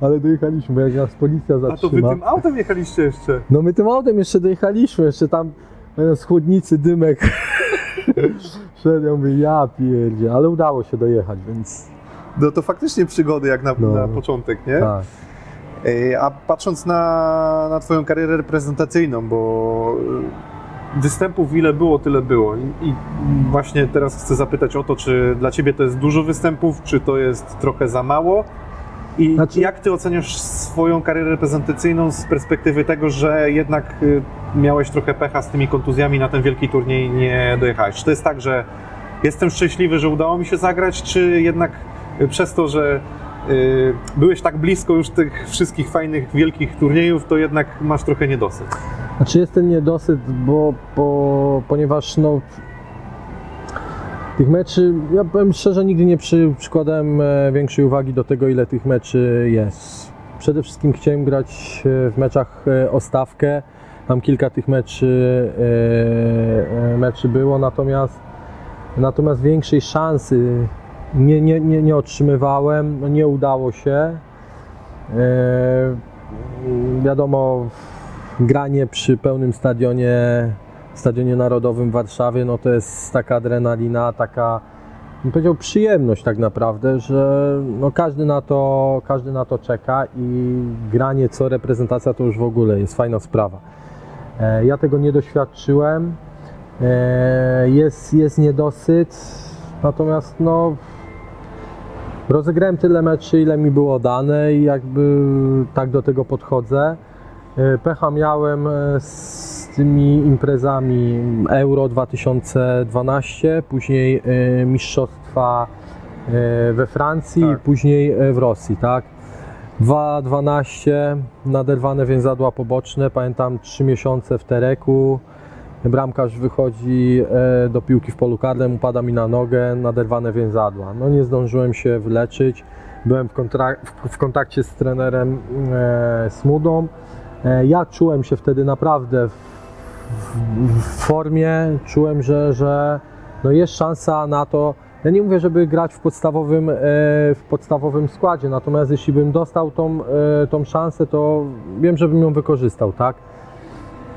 ale dojechaliśmy, bo jak nas policja A to wy zatrzyma. tym autem jechaliście jeszcze. No my tym autem jeszcze dojechaliśmy, jeszcze tam z chłodnicy dymek szedł, ja mówię, ja pierdzie, ale udało się dojechać, więc No to faktycznie przygody jak na, No. na początek, nie? tak. Ej, A patrząc na, na Twoją karierę reprezentacyjną, bo y, występów ile było, tyle było. I, I właśnie teraz chcę zapytać o to, czy dla Ciebie to jest dużo występów, czy to jest trochę za mało? I Znaczy- jak Ty oceniasz swoją karierę reprezentacyjną z perspektywy tego, że jednak y, miałeś trochę pecha z tymi kontuzjami na ten wielki turniej nie dojechałeś? Czy to jest tak, że jestem szczęśliwy, że udało mi się zagrać, czy jednak przez to, że y, byłeś tak blisko już tych wszystkich fajnych, wielkich turniejów, to jednak masz trochę niedosyt. Znaczy jest ten niedosyt, bo, bo ponieważ no tych meczy, ja powiem szczerze, nigdy nie przy, przykładałem e, większej uwagi do tego, ile tych meczy jest. Przede wszystkim chciałem grać e, w meczach e, o stawkę. Tam kilka tych meczy, meczy było, natomiast, natomiast większej szansy nie, nie, nie, nie otrzymywałem, no nie udało się. E, wiadomo, granie przy pełnym stadionie, stadionie narodowym w Warszawie, no to jest taka adrenalina, taka bym powiedział przyjemność tak naprawdę, że no każdy, na to, każdy na to czeka i granie co reprezentacja to już w ogóle jest fajna sprawa. E, Ja tego nie doświadczyłem, E, jest, jest niedosyt, natomiast no rozegrałem tyle meczy, ile mi było dane i jakby tak do tego podchodzę. E, Pecha miałem e, z tymi imprezami Euro 2012, później e, mistrzostwa we Francji, Tak. później w Rosji, tak? 2.12, naderwane więzadła poboczne, pamiętam 3 miesiące w Tereku, bramkarz wychodzi e, do piłki w polu karnym, upada mi na nogę, naderwane więzadła. No nie zdążyłem się wyleczyć, byłem w, w kontakcie z trenerem e, Smudą. E, ja czułem się wtedy naprawdę w, w, w formie, czułem, że, że no jest szansa na to. Ja nie mówię, żeby grać w podstawowym, e, w podstawowym składzie, natomiast jeśli bym dostał tą, e, tą szansę, to wiem, żebym ją wykorzystał, tak?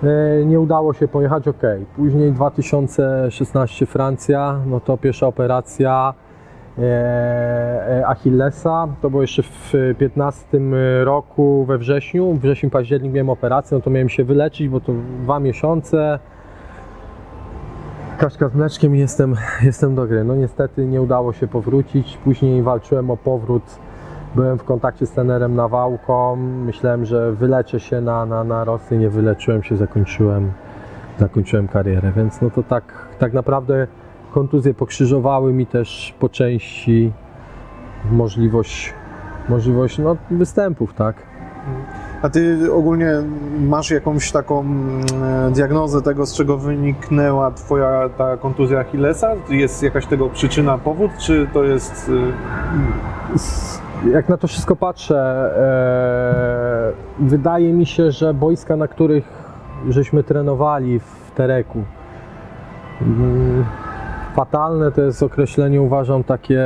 E, Nie udało się pojechać, ok. Później 2016 Francja, no to pierwsza operacja e, e, Achillesa. To było jeszcze w 15 roku we wrześniu. Wrzesień, październik miałem operację, no to miałem się wyleczyć, bo to dwa miesiące. Kaszka z mleczkiem jestem, jestem do gry. No niestety nie udało się powrócić. Później walczyłem o powrót. Byłem w kontakcie z trenerem Nawałką. Myślałem, że wyleczę się na, na, na Rosję. Nie wyleczyłem się, zakończyłem, zakończyłem karierę. Więc no to tak, tak naprawdę kontuzje pokrzyżowały mi też po części możliwość, możliwość no, występów, tak? A Ty ogólnie masz jakąś taką mm, diagnozę tego, z czego wyniknęła Twoja ta kontuzja Achillesa? Jest jakaś tego przyczyna, powód, czy to jest... Jak na to wszystko patrzę, e, wydaje mi się, że boiska, na których żeśmy trenowali w Tereku, mm, fatalne to jest określenie, uważam, takie,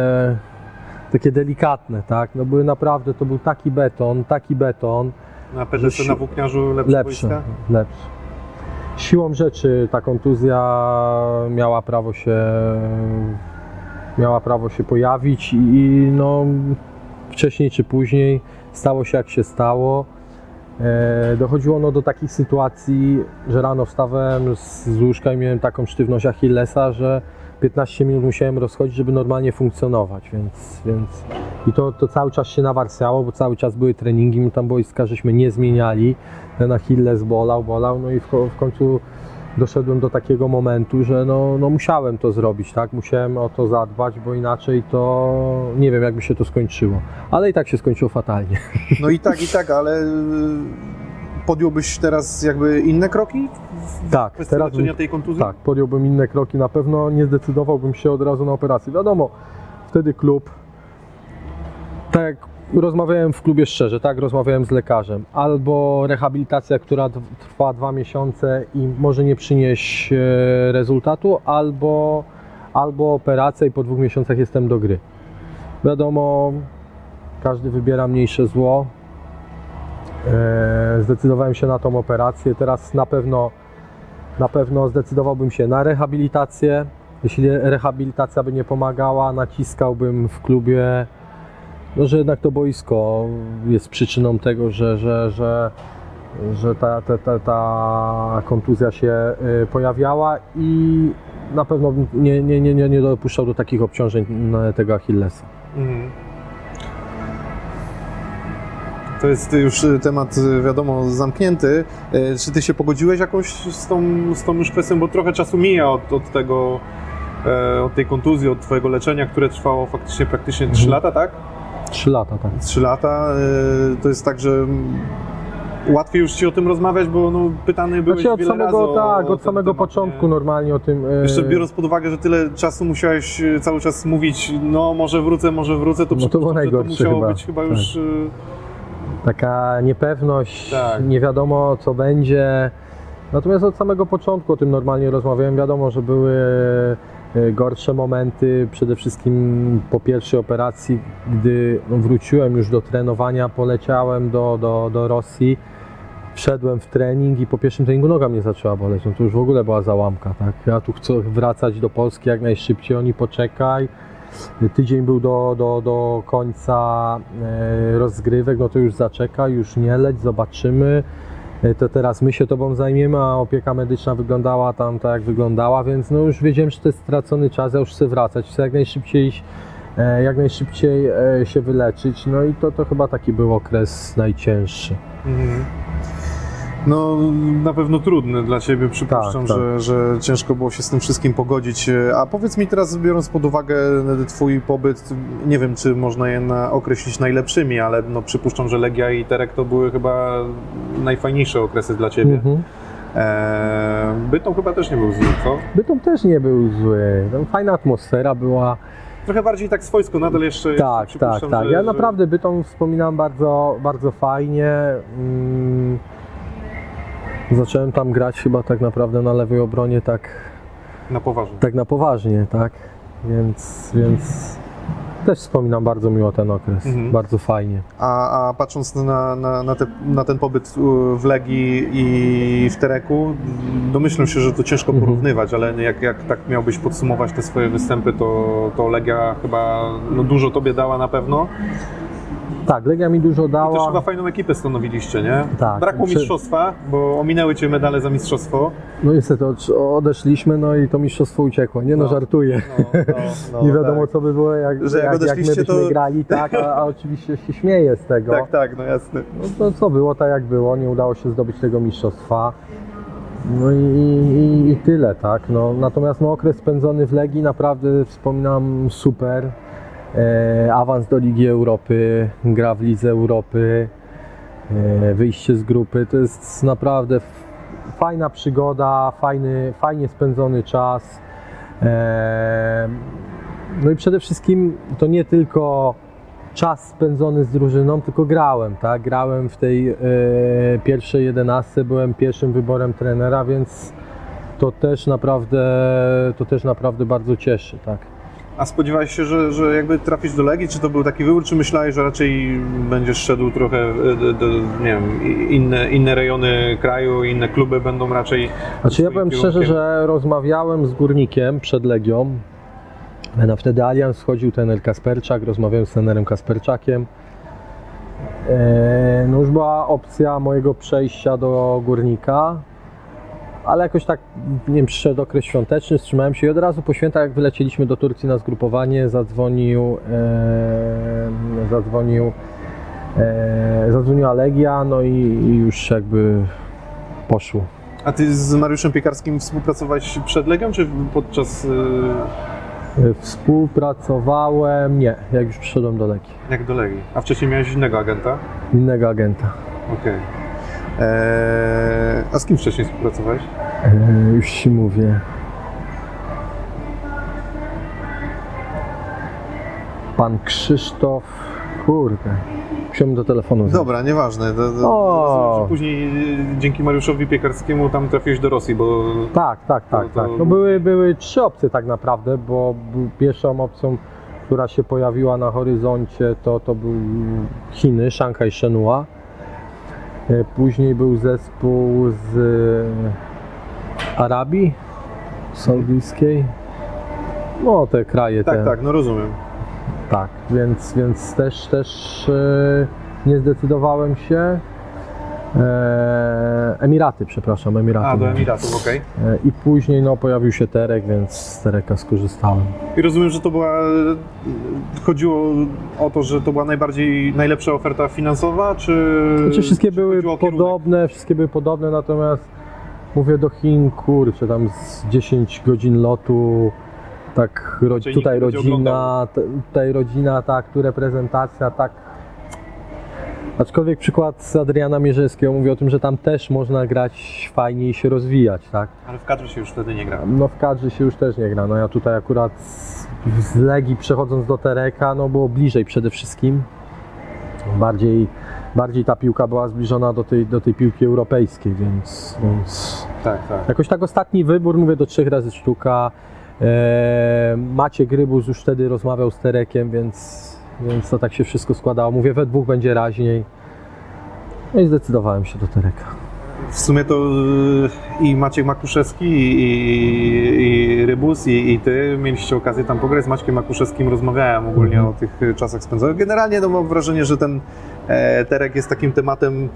takie delikatne, tak? No były naprawdę, to był taki beton, taki beton, Na si- na włókniarzu lepsze, lepszy, boiska? lepszy. Siłą rzeczy ta kontuzja miała prawo się miała prawo się pojawić i, i no wcześniej czy później stało się jak się stało. E, dochodziło ono do takich sytuacji, że rano wstawałem z, łóżka i miałem taką sztywność Achillesa, że 15 minut musiałem rozchodzić, żeby normalnie funkcjonować, więc, więc i to, to cały czas się nawarstwiało, bo cały czas były treningi, my tam boiska żeśmy nie zmieniali, ten Achilles bolał, bolał, no i w, w końcu doszedłem do takiego momentu, że no, no musiałem to zrobić, tak, musiałem o to zadbać, bo inaczej to nie wiem, jakby się to skończyło, ale i tak się skończyło fatalnie. No i tak, i tak, ale y, podjąłbyś teraz jakby inne kroki Tak, teraz leczenia tej kontuzji? tak, podjąłbym inne kroki, na pewno nie zdecydowałbym się od razu na operację. Wiadomo, wtedy klub, tak jak rozmawiałem w klubie szczerze, tak, rozmawiałem z lekarzem, albo rehabilitacja, która trwa dwa miesiące i może nie przynieść e, rezultatu, albo, albo operacja i po dwóch miesiącach jestem do gry. Wiadomo, każdy wybiera mniejsze zło. E, Zdecydowałem się na tą operację. Teraz na pewno, na pewno zdecydowałbym się na rehabilitację. Jeśli rehabilitacja by nie pomagała, naciskałbym w klubie, no, że jednak to boisko jest przyczyną tego, że, że, że, że ta, ta, ta, ta kontuzja się y, pojawiała i na pewno nie, nie, nie, nie, nie dopuszczał do takich obciążeń na tego Achillesa. Mhm. To jest już y, temat, y, wiadomo, zamknięty. Y, Czy ty się pogodziłeś jakoś z tą, z tą już kwestią, bo trochę czasu mija od, od tego, e, od tej kontuzji, od twojego leczenia, które trwało faktycznie praktycznie 3 Mhm. lata, tak? Trzy lata, tak. 3 lata. e, To jest tak, że łatwiej już ci o tym rozmawiać, bo no, pytany byłeś Znaczy od wiele razy samego, o, tak, od samego temat, początku nie? normalnie o tym. e, Jeszcze biorąc pod uwagę, że tyle czasu musiałeś e, cały czas mówić, no może wrócę, może wrócę, to, No to było to musiało chyba. być chyba już... e, taka niepewność, Tak. nie wiadomo co będzie. Natomiast od samego początku o tym normalnie rozmawiałem. Wiadomo, że były gorsze momenty, przede wszystkim po pierwszej operacji, gdy wróciłem już do trenowania, poleciałem do, do, do Rosji, wszedłem w trening i po pierwszym treningu noga mnie zaczęła boleć. No to już w ogóle była załamka, tak? Ja tu chcę wracać do Polski jak najszybciej, oni poczekaj. Tydzień był do, do, do końca e, rozgrywek, no to już zaczekaj, już nie leć, zobaczymy. E, To teraz my się tobą zajmiemy, a opieka medyczna wyglądała tam tak jak wyglądała, więc no już wiedziałem, że to jest stracony czas, ja już chcę wracać, chcę jak najszybciej, e, jak najszybciej e, się wyleczyć, no i to, to chyba taki był okres najcięższy. Mhm. No, na pewno trudny dla Ciebie, przypuszczam, Tak, tak. Że, że ciężko było się z tym wszystkim pogodzić. A powiedz mi teraz, biorąc pod uwagę Twój pobyt, nie wiem, czy można je na, określić najlepszymi, ale no, przypuszczam, że Legia i Terek to były chyba najfajniejsze okresy dla Ciebie. Mhm. Eee, Bytom chyba też nie był zły, co? Bytom też nie był zły, tam fajna atmosfera była. Trochę bardziej tak swojsko, nadal jeszcze, jeszcze Tak, tak, przypuszczam, tak. że- Ja że- naprawdę Bytom wspominam bardzo, bardzo fajnie. Mm. Zacząłem tam grać chyba tak naprawdę na lewej obronie tak, Na poważnie. tak na poważnie, tak? Więc, więc też wspominam bardzo miło ten okres. Mhm. Bardzo fajnie. A, a patrząc na, na, na, te, na ten pobyt w Legii i w Tereku, domyślam się, że to ciężko Mhm. porównywać, ale jak, jak tak miałbyś podsumować te swoje występy, to, to Legia chyba no, dużo tobie dała na pewno. Tak, Legia mi dużo I też dała. chyba fajną ekipę stanowiliście, nie? Tak. Brakło mistrzostwa, bo ominęły cię medale za mistrzostwo. No niestety od- odeszliśmy, no i to mistrzostwo uciekło. Nie no, No. żartuję. No, no, no, Nie wiadomo tak. co by było, jak, Że jak jak, jak my byśmy to- grali, tak, a, a oczywiście się śmieję z tego. Tak, tak, no jasne. No to co było, tak jak było, nie udało się zdobyć tego mistrzostwa. No i, i, i tyle, tak. No, natomiast no, okres spędzony w Legii naprawdę wspominam super. E, awans do Ligi Europy, gra w Lidze Europy, e, wyjście z grupy, to jest naprawdę fajna przygoda, fajny, fajnie spędzony czas. E, no i przede wszystkim to nie tylko czas spędzony z drużyną, tylko grałem, tak? Grałem w tej pierwszej jedenastce, byłem pierwszym wyborem trenera, więc to też naprawdę, to też naprawdę bardzo cieszy, tak? A spodziewałeś się, że, że jakby trafisz do Legii? Czy to był taki wybór, czy myślałeś, że raczej będziesz szedł trochę, e, do, do, nie wiem, inne, inne rejony kraju, inne kluby będą raczej... Znaczy ja powiem szczerze, że rozmawiałem z Górnikiem przed Legią. Na wtedy Allianz chodził trener Kasperczak, rozmawiałem z trenerem Kasperczakiem. E, No już była opcja mojego przejścia do Górnika, ale jakoś tak, nie wiem, przyszedł okres świąteczny, wstrzymałem się i od razu po świętach, jak wylecieliśmy do Turcji na zgrupowanie, zadzwonił, e, zadzwonił, e, zadzwoniła Legia, no i, i już jakby poszło. A ty z Mariuszem Piekarskim współpracowałeś przed Legią, czy podczas... e, Współpracowałem, nie, jak już przyszedłem do Legii, Jak do Legii? A wcześniej miałeś innego agenta? innego agenta. Okej. Eee, a z kim wcześniej współpracowałeś? E, już ci mówię. Pan Krzysztof, Kurde. Musiałbym do telefonu. Dobra, nieważne. To, to, O. rozumiem, później e, dzięki Mariuszowi Piekarskiemu tam trafiłeś do Rosji, bo Tak, tak, tak, To- to- tak. No były, były trzy opcje tak naprawdę, bo pierwszą opcją, która się pojawiła na horyzoncie, to, to był Chiny, Szanghaj, Shenhua. E, Później był zespół z e, Arabii Saudyjskiej. No te kraje tak, te. tak, no rozumiem. Tak, więc, więc też, też e, nie zdecydowałem się. E, Emiraty, przepraszam, Emiraty. A, do. Emiratów, okej. E, I później no, pojawił się Terek, więc z Tereka skorzystałem. I rozumiem, że to była. Chodziło o to, że to była najbardziej najlepsza oferta finansowa, czy. Znaczy wszystkie czy były podobne, wszystkie były podobne, natomiast mówię do Chin, kurczę, tam z 10 godzin lotu, tak ro, nikt tutaj rodzina, tutaj rodzina, tak, tu reprezentacja, tak. Aczkolwiek przykład z Adriana Mierzewskiego mówi o tym, że tam też można grać fajnie i się rozwijać, tak. Ale w kadrze się już wtedy nie gra. No w kadrze się już też nie gra. No ja tutaj akurat z, Legii przechodząc do Tereka, no było bliżej przede wszystkim. Bardziej, bardziej ta piłka była zbliżona do tej, do tej piłki europejskiej, więc, więc Tak, tak. jakoś tak ostatni wybór, mówię do trzech razy sztuka. E, Maciek Rybus już wtedy rozmawiał z Terekiem, więc, więc to tak się wszystko składało. Mówię, we dwóch będzie raźniej. No i zdecydowałem się do Tereka. W sumie to y, i Maciek Makuszewski, i, i, i Rybus, i, i ty mieliście okazję tam pograć. Z Maćkiem Makuszewskim rozmawiałem ogólnie Mhm. o tych czasach spędzonych. Generalnie no, mam wrażenie, że ten e, Terek jest takim tematem.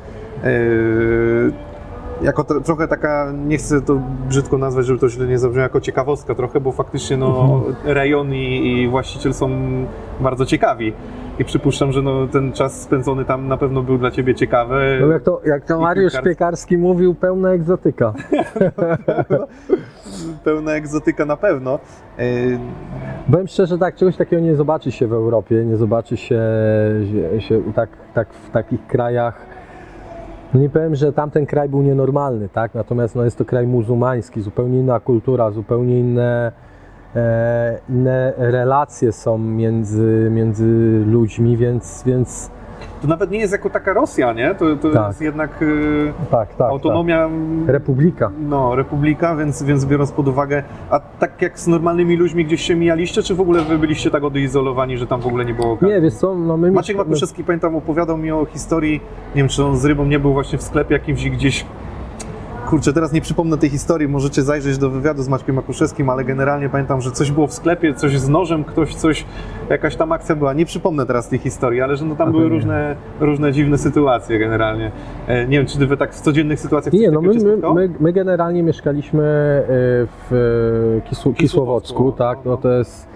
E, jako tro, trochę taka, nie chcę to brzydko nazwać, żeby to źle nie zabrzmiało, jako ciekawostka trochę, bo faktycznie no, rejon i, i właściciel są bardzo ciekawi. I przypuszczam, że no, ten czas spędzony tam na pewno był dla Ciebie ciekawy. No jak to, jak to Mariusz piłkarski. Piekarski mówił, pełna egzotyka. pełna egzotyka na pewno. E, Powiem szczerze, tak, czegoś takiego nie zobaczy się w Europie, nie zobaczy się, się, się tak, tak w takich krajach. No nie powiem, że tamten kraj był nienormalny, tak? Natomiast no, jest to kraj muzułmański, zupełnie inna kultura, zupełnie inne, e, inne relacje są między, między ludźmi, więc, więc To nawet nie jest jako taka Rosja, nie? To, to Tak. jest jednak y, tak, tak. autonomia, Tak. Republika. no, republika, więc, więc biorąc pod uwagę, a tak jak z normalnymi ludźmi gdzieś się mijaliście, czy w ogóle wy byliście tak odizolowani, że tam w ogóle nie było okazji? Nie, wiesz co, no my Maciek my- Makuszewski, pamiętam, opowiadał mi o historii, nie wiem, czy on z rybą nie był właśnie w sklepie jakimś gdzieś Kurczę, teraz nie przypomnę tej historii, możecie zajrzeć do wywiadu z Maćkiem Makuszewskim, ale generalnie pamiętam, że coś było w sklepie, coś z nożem, ktoś coś, jakaś tam akcja była. Nie przypomnę teraz tej historii, ale że no tam A były nie. różne, różne dziwne sytuacje generalnie. E, nie wiem, czy wy tak w codziennych sytuacjach Nie, no my, my, my, my generalnie mieszkaliśmy e, w e, Kisł, Kisłowocku, tak, no to jest,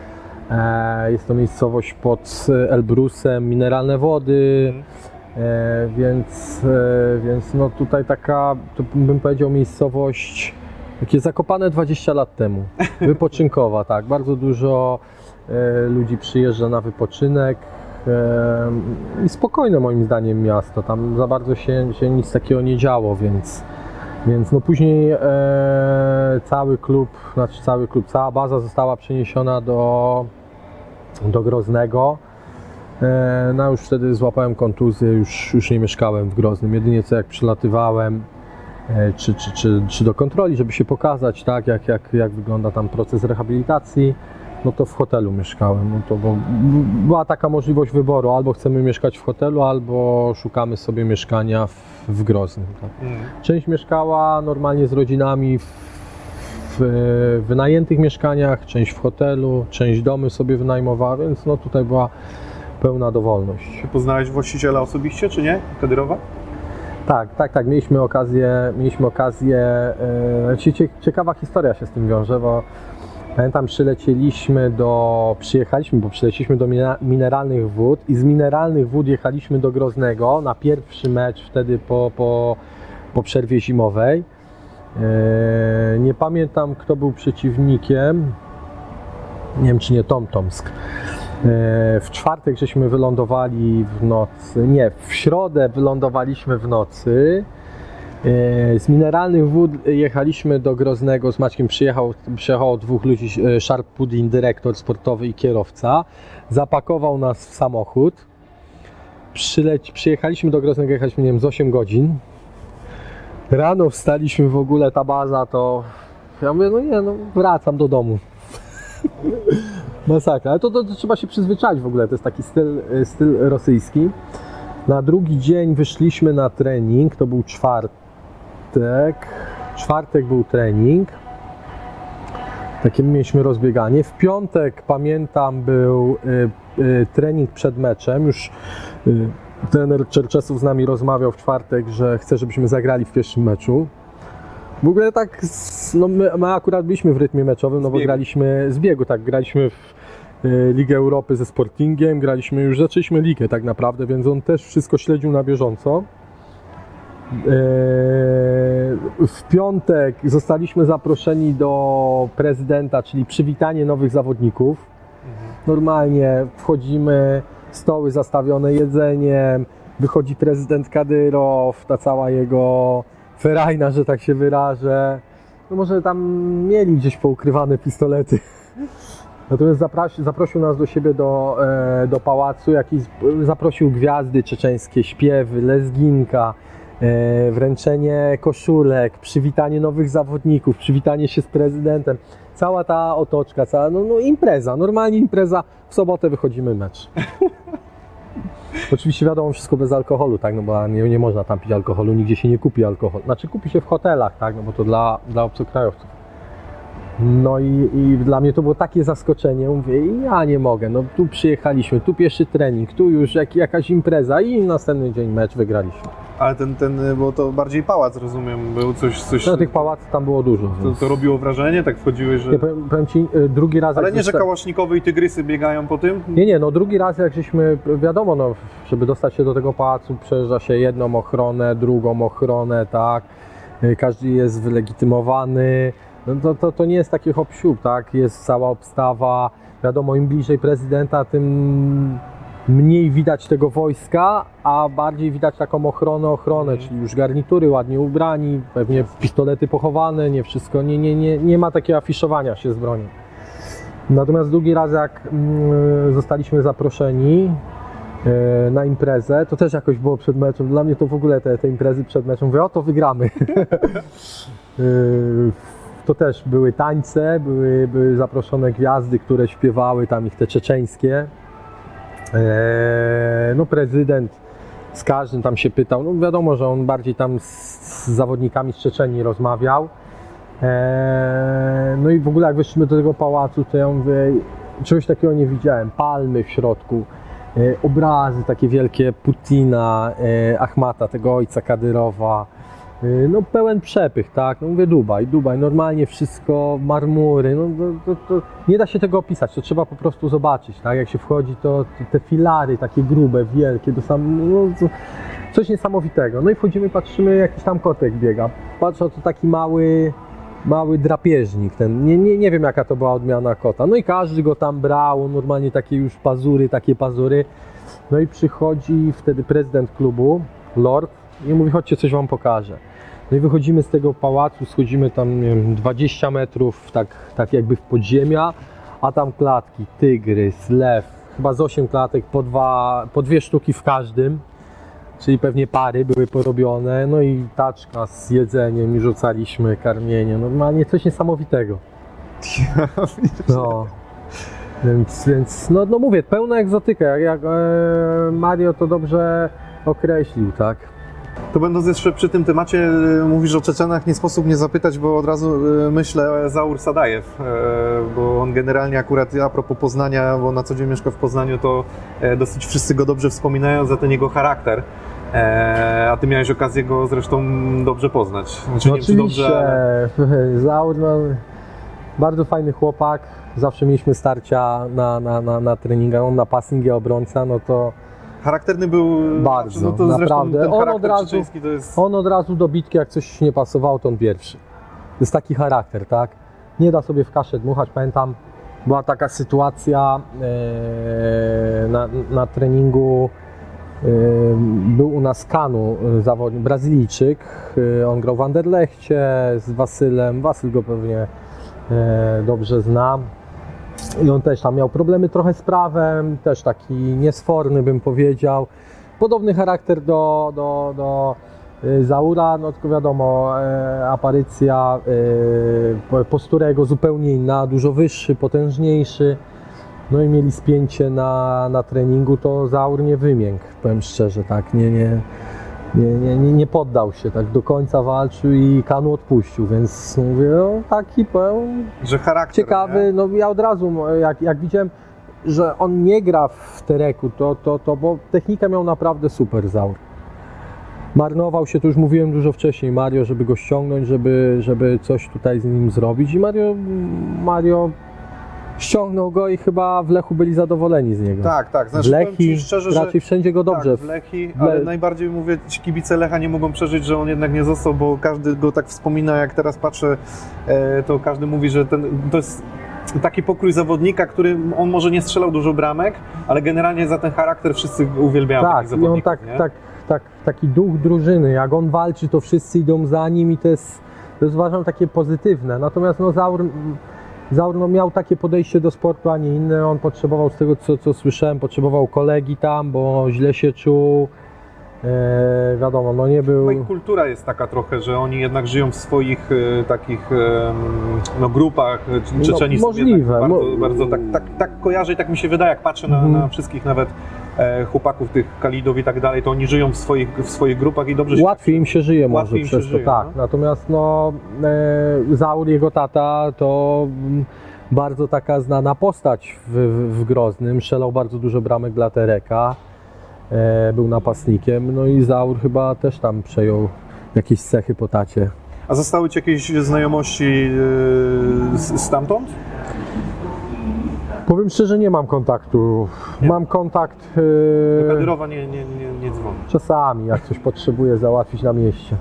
jest to miejscowość pod Elbrusem, mineralne wody, Mhm. E, więc, e, więc no tutaj taka, bym powiedział miejscowość takie zakopane 20 lat temu, wypoczynkowa, tak, bardzo dużo e, ludzi przyjeżdża na wypoczynek, i spokojne moim zdaniem miasto, tam za bardzo się, się nic takiego nie działo, więc, więc no później e, cały klub, znaczy cały klub, cała baza została przeniesiona do, do Groznego. E, no już wtedy złapałem kontuzję, już, już nie mieszkałem w Groznym, jedynie co jak przylatywałem, e, czy, czy, czy, czy do kontroli, żeby się pokazać, tak, jak, jak, jak wygląda tam proces rehabilitacji, no to w hotelu mieszkałem. No to bo była taka możliwość wyboru, albo chcemy mieszkać w hotelu, albo szukamy sobie mieszkania w, w Groznym. Tak. Mm. Część mieszkała normalnie z rodzinami w, w wynajętych mieszkaniach, część w hotelu, część domy sobie wynajmowała, więc no tutaj była pełna dowolność. Ty Poznałeś właściciela osobiście, czy nie? Kadyrowa? Tak, tak, tak. Mieliśmy okazję, mieliśmy okazję. E, cie- cie- ciekawa historia się z tym wiąże, bo pamiętam, przylecieliśmy do. Przyjechaliśmy, bo przylecieliśmy do mineralnych wód i z mineralnych wód jechaliśmy do Groznego na pierwszy mecz wtedy po, po, po przerwie zimowej. E, nie pamiętam, kto był przeciwnikiem. Nie wiem, czy nie Tom Tomsk. E, W czwartek żeśmy wylądowali w nocy, nie, w środę wylądowaliśmy w nocy. E, Z mineralnych wód jechaliśmy do Groznego, z Maćkiem przyjechał, przyjechało dwóch ludzi, e, Sharp Pudding, dyrektor sportowy i kierowca. Zapakował nas w samochód. przyleć, przyjechaliśmy do Groznego, jechaliśmy, nie wiem, z 8 godzin. Rano wstaliśmy w ogóle, ta baza to... Ja mówię, no nie, no wracam do domu. Masakra, ale to, to, to trzeba się przyzwyczaić w ogóle, to jest taki styl, y, styl rosyjski. Na drugi dzień wyszliśmy na trening, to był czwartek. Czwartek był trening. Takie mieliśmy rozbieganie. W piątek pamiętam był y, y, trening przed meczem. Już y, trener Czerczesów z nami rozmawiał w czwartek, że chce, żebyśmy zagrali w pierwszym meczu. W ogóle tak, no my, my akurat byliśmy w rytmie meczowym, no bo Zbiegu. graliśmy z biegu, tak, graliśmy w y, Ligę Europy ze Sportingiem, graliśmy, już zaczęliśmy ligę tak naprawdę, więc on też wszystko śledził na bieżąco. Eee, W piątek zostaliśmy zaproszeni do prezydenta, czyli przywitanie nowych zawodników. Normalnie wchodzimy, stoły zastawione jedzeniem, wychodzi prezydent Kadyrow, ta cała jego ferajna, że tak się wyrażę. No może tam mieli gdzieś poukrywane pistolety. Natomiast zaprosił, zaprosił nas do siebie do, e, do pałacu, jakiś, zaprosił gwiazdy czeczeńskie, śpiewy, lezginka, e, wręczenie koszulek, przywitanie nowych zawodników, przywitanie się z prezydentem. Cała ta otoczka, cała, no, no impreza, normalnie impreza. W sobotę wychodzimy mecz. Oczywiście wiadomo, wszystko bez alkoholu, tak, no bo nie, nie można tam pić alkoholu, nigdzie się nie kupi alkohol. Znaczy kupi się w hotelach, tak, no bo to dla, dla obcokrajowców. No i, i dla mnie to było takie zaskoczenie, mówię, ja nie mogę, no tu przyjechaliśmy, tu pierwszy trening, tu już jak, jakaś impreza i następny dzień mecz wygraliśmy. Ale ten, ten, bo to bardziej pałac, rozumiem, był coś, coś No tych pałaców tam było dużo. to, Więc... to robiło wrażenie, tak wchodziłeś, że... Nie, powiem, powiem Ci, y, drugi raz... Ale nie, że kałasznikowy i tygrysy biegają po tym? Nie, nie, no drugi raz jak żeśmy, wiadomo, no, żeby dostać się do tego pałacu przejeżdża się jedną ochronę, drugą ochronę, tak, Y, każdy jest wylegitymowany, no to, to, to nie jest taki hop tak, jest cała obstawa, wiadomo, im bliżej prezydenta, tym mniej widać tego wojska, a bardziej widać taką ochronę, ochronę, czyli już garnitury ładnie ubrani, pewnie pistolety pochowane, nie wszystko, nie, nie, nie, nie ma takiego afiszowania się z bronią. Natomiast drugi raz, jak mm, zostaliśmy zaproszeni e, na imprezę, to też jakoś było przed meczem. Dla mnie to w ogóle te, te imprezy przed meczem, mówię, o to wygramy. E, to też były tańce, były, były zaproszone gwiazdy, które śpiewały tam ich te czeczeńskie. E, No prezydent z każdym tam się pytał, no wiadomo, że on bardziej tam z, z zawodnikami z Czeczenii rozmawiał. Eee, no i w ogóle jak weszliśmy do tego pałacu, to ja mówię, czegoś takiego nie widziałem. Palmy w środku, e, obrazy takie wielkie Putina, e, Achmata, tego ojca Kadyrowa. E, no pełen przepych, tak? No mówię Dubaj, Dubaj, normalnie wszystko, marmury, no to, to, to nie da się tego opisać, to trzeba po prostu zobaczyć, tak? Jak się wchodzi, to, te filary takie grube, wielkie, to sam, no, coś niesamowitego. No i wchodzimy, patrzymy, jakiś tam kotek biega. Patrzę, to taki mały, mały drapieżnik, ten, nie, nie, nie wiem jaka to była odmiana kota. No i każdy go tam brał, normalnie takie już pazury, takie pazury. No i przychodzi wtedy prezydent klubu, Lord, i mówi, chodźcie, coś wam pokażę. No i wychodzimy z tego pałacu, schodzimy tam, nie wiem, 20 metrów, tak, tak jakby w podziemia, a tam klatki, tygrys, lew, chyba z 8 klatek, po, dwa, po dwie sztuki w każdym czyli pewnie pary były porobione, no i taczka z jedzeniem i rzucaliśmy karmienie, normalnie coś niesamowitego. No. Więc, więc no, no mówię, pełna egzotyka, jak, jak e, Mario to dobrze określił, tak? To będąc jeszcze przy tym temacie, y, mówisz o Czeczenach, nie sposób nie zapytać, bo od razu y, myślę Zaur Sadajew, y, bo on generalnie akurat a propos Poznania, bo na co dzień mieszka w Poznaniu, to e, dosyć wszyscy go dobrze wspominają za ten jego charakter. E, A ty miałeś okazję go zresztą dobrze poznać. Znaczy, No nie wiem, oczywiście, dobrze, Zaur, no, bardzo fajny chłopak, zawsze mieliśmy starcia na, na, na, na treningach, on napastnik, obrońca, no to charakterny był Bardzo, no to naprawdę. On od razu- jest... On od razu do bitki, jak coś nie pasowało, to on pierwszy. To jest taki charakter, tak? Nie da sobie w kaszę dmuchać. Pamiętam, była taka sytuacja e, na, na treningu. e, Był u nas Kanu e, zawodnik, Brazylijczyk. e, On grał w Anderlechcie z Wasylem. Wasyl go pewnie e, dobrze zna. I on też tam miał problemy trochę z prawem, też taki niesforny bym powiedział. podobny charakter do, do, do y, Zaura, no tylko wiadomo, e, aparycja e, po- Posturego zupełnie inna, dużo wyższy, potężniejszy. No i mieli spięcie na, na treningu, to Zaur nie wymiękł, powiem szczerze, tak, nie, nie, nie, nie, nie, nie poddał się, tak do końca walczył i Kanu odpuścił, więc mówię, no taki powiem, Że charakter. ciekawy, no ja od razu, jak, jak widziałem, że on nie gra w Tereku, to, to, to bo technikę miał naprawdę super Zaur. Marnował się, to już mówiłem dużo wcześniej, Mario, żeby go ściągnąć, żeby, żeby coś tutaj z nim zrobić i Mario, Mario ściągnął go i chyba w Lechu byli zadowoleni z niego. Tak, tak. w Znaczy, powiem Lechi szczerze, że raczej wszędzie go dobrze. Tak, w Lechi, w Le- ale najbardziej mówię, ci kibice Lecha nie mogą przeżyć, że on jednak nie został, bo każdy go tak wspomina, jak teraz patrzę, e, to każdy mówi, że ten, to jest taki pokrój zawodnika, który on może nie strzelał dużo bramek, ale generalnie za ten charakter wszyscy uwielbiają Tak, takich on tak, nie? tak, tak, taki duch drużyny, jak on walczy, to wszyscy idą za nim i to jest, to jest uważam takie pozytywne. Natomiast no, Zaur, Zaur no, miał takie podejście do sportu, a nie inne. On potrzebował, z tego co, co słyszałem, potrzebował kolegi tam, bo źle się czuł. E, wiadomo, no nie był... Chyba ich kultura jest taka trochę, że oni jednak żyją w swoich e, takich e, no, grupach. Czeczeni są możliwe, bardzo, bardzo tak, tak, tak kojarzę i tak mi się wydaje, jak patrzę na, Mhm. na wszystkich nawet chłopaków, tych kalidów i tak dalej, to oni żyją w swoich, w swoich grupach i dobrze się Łatwiej im się żyje może Łatwiej im przez się to, żyje, tak. no. Natomiast no, e, Zaur, jego tata, to mm, bardzo taka znana postać w, w, w Groznym. Strzelał bardzo dużo bramek dla Tereka. E, był napastnikiem. No i Zaur chyba też tam przejął jakieś cechy po tacie. A zostały Ci jakieś znajomości e, z- stamtąd? Powiem szczerze, nie mam kontaktu. Mam kontakt Do e, Kadyrowa nie, nie, nie, nie dzwoni. czasami, jak coś potrzebuję załatwić na mieście.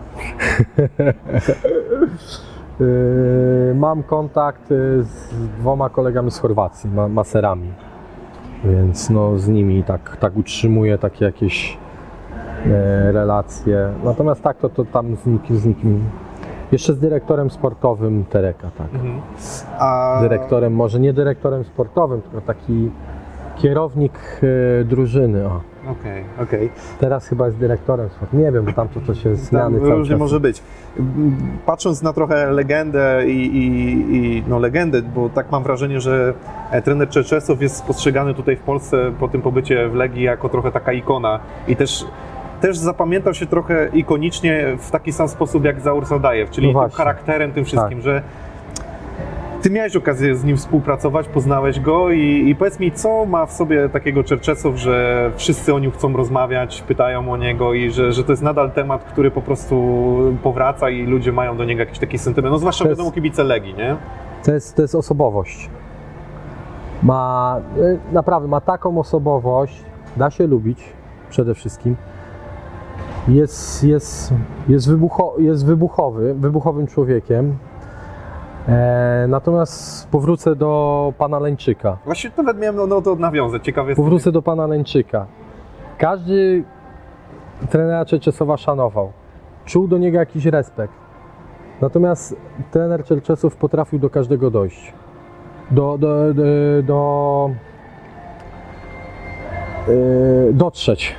Yy, Mam kontakt yy, z dwoma kolegami z Chorwacji, ma, maserami, więc no, z nimi tak, tak utrzymuję takie jakieś relacje. Natomiast tak, to, to tam z nikim, z nikim. Jeszcze z dyrektorem sportowym Tereka, tak. Mhm. A Dyrektorem, może nie dyrektorem sportowym, tylko taki kierownik e, drużyny. O. Okej, okej. Teraz chyba jest dyrektorem sportowym. Nie wiem, bo tam to, to się Tam zmiany cały różnie czas. może być. Patrząc na trochę legendę i, i, i no legendę, bo tak mam wrażenie, że e, trener Czeczesow jest postrzegany tutaj w Polsce po tym pobycie w Legii jako trochę taka ikona i też też zapamiętał się trochę ikonicznie w taki sam sposób jak Zaur Sadajew, czyli No tym. Tak. charakterem, tym wszystkim, że ty miałeś okazję z nim współpracować, poznałeś go i, i powiedz mi, co ma w sobie takiego Czerczesow, że wszyscy o nim chcą rozmawiać, pytają o niego i że, że to jest nadal temat, który po prostu powraca i ludzie mają do niego jakiś taki sentyment. No zwłaszcza To jest- wiadomo kibice Legii, nie? To jest, to jest osobowość. Ma, y, naprawdę, ma taką osobowość, da się lubić przede wszystkim. Jest, jest, jest, wybucho, jest wybuchowy, wybuchowym człowiekiem. E, natomiast powrócę do pana Leńczyka. Właśnie nawet miałem no, no, to nawiązać, ciekawe jest. Powrócę do pana Leńczyka. Każdy trenera Czerczesowa szanował. Czuł do niego jakiś respekt. Natomiast trener Czerczesów potrafił do każdego dojść. Do, do, do, do yy, dotrzeć.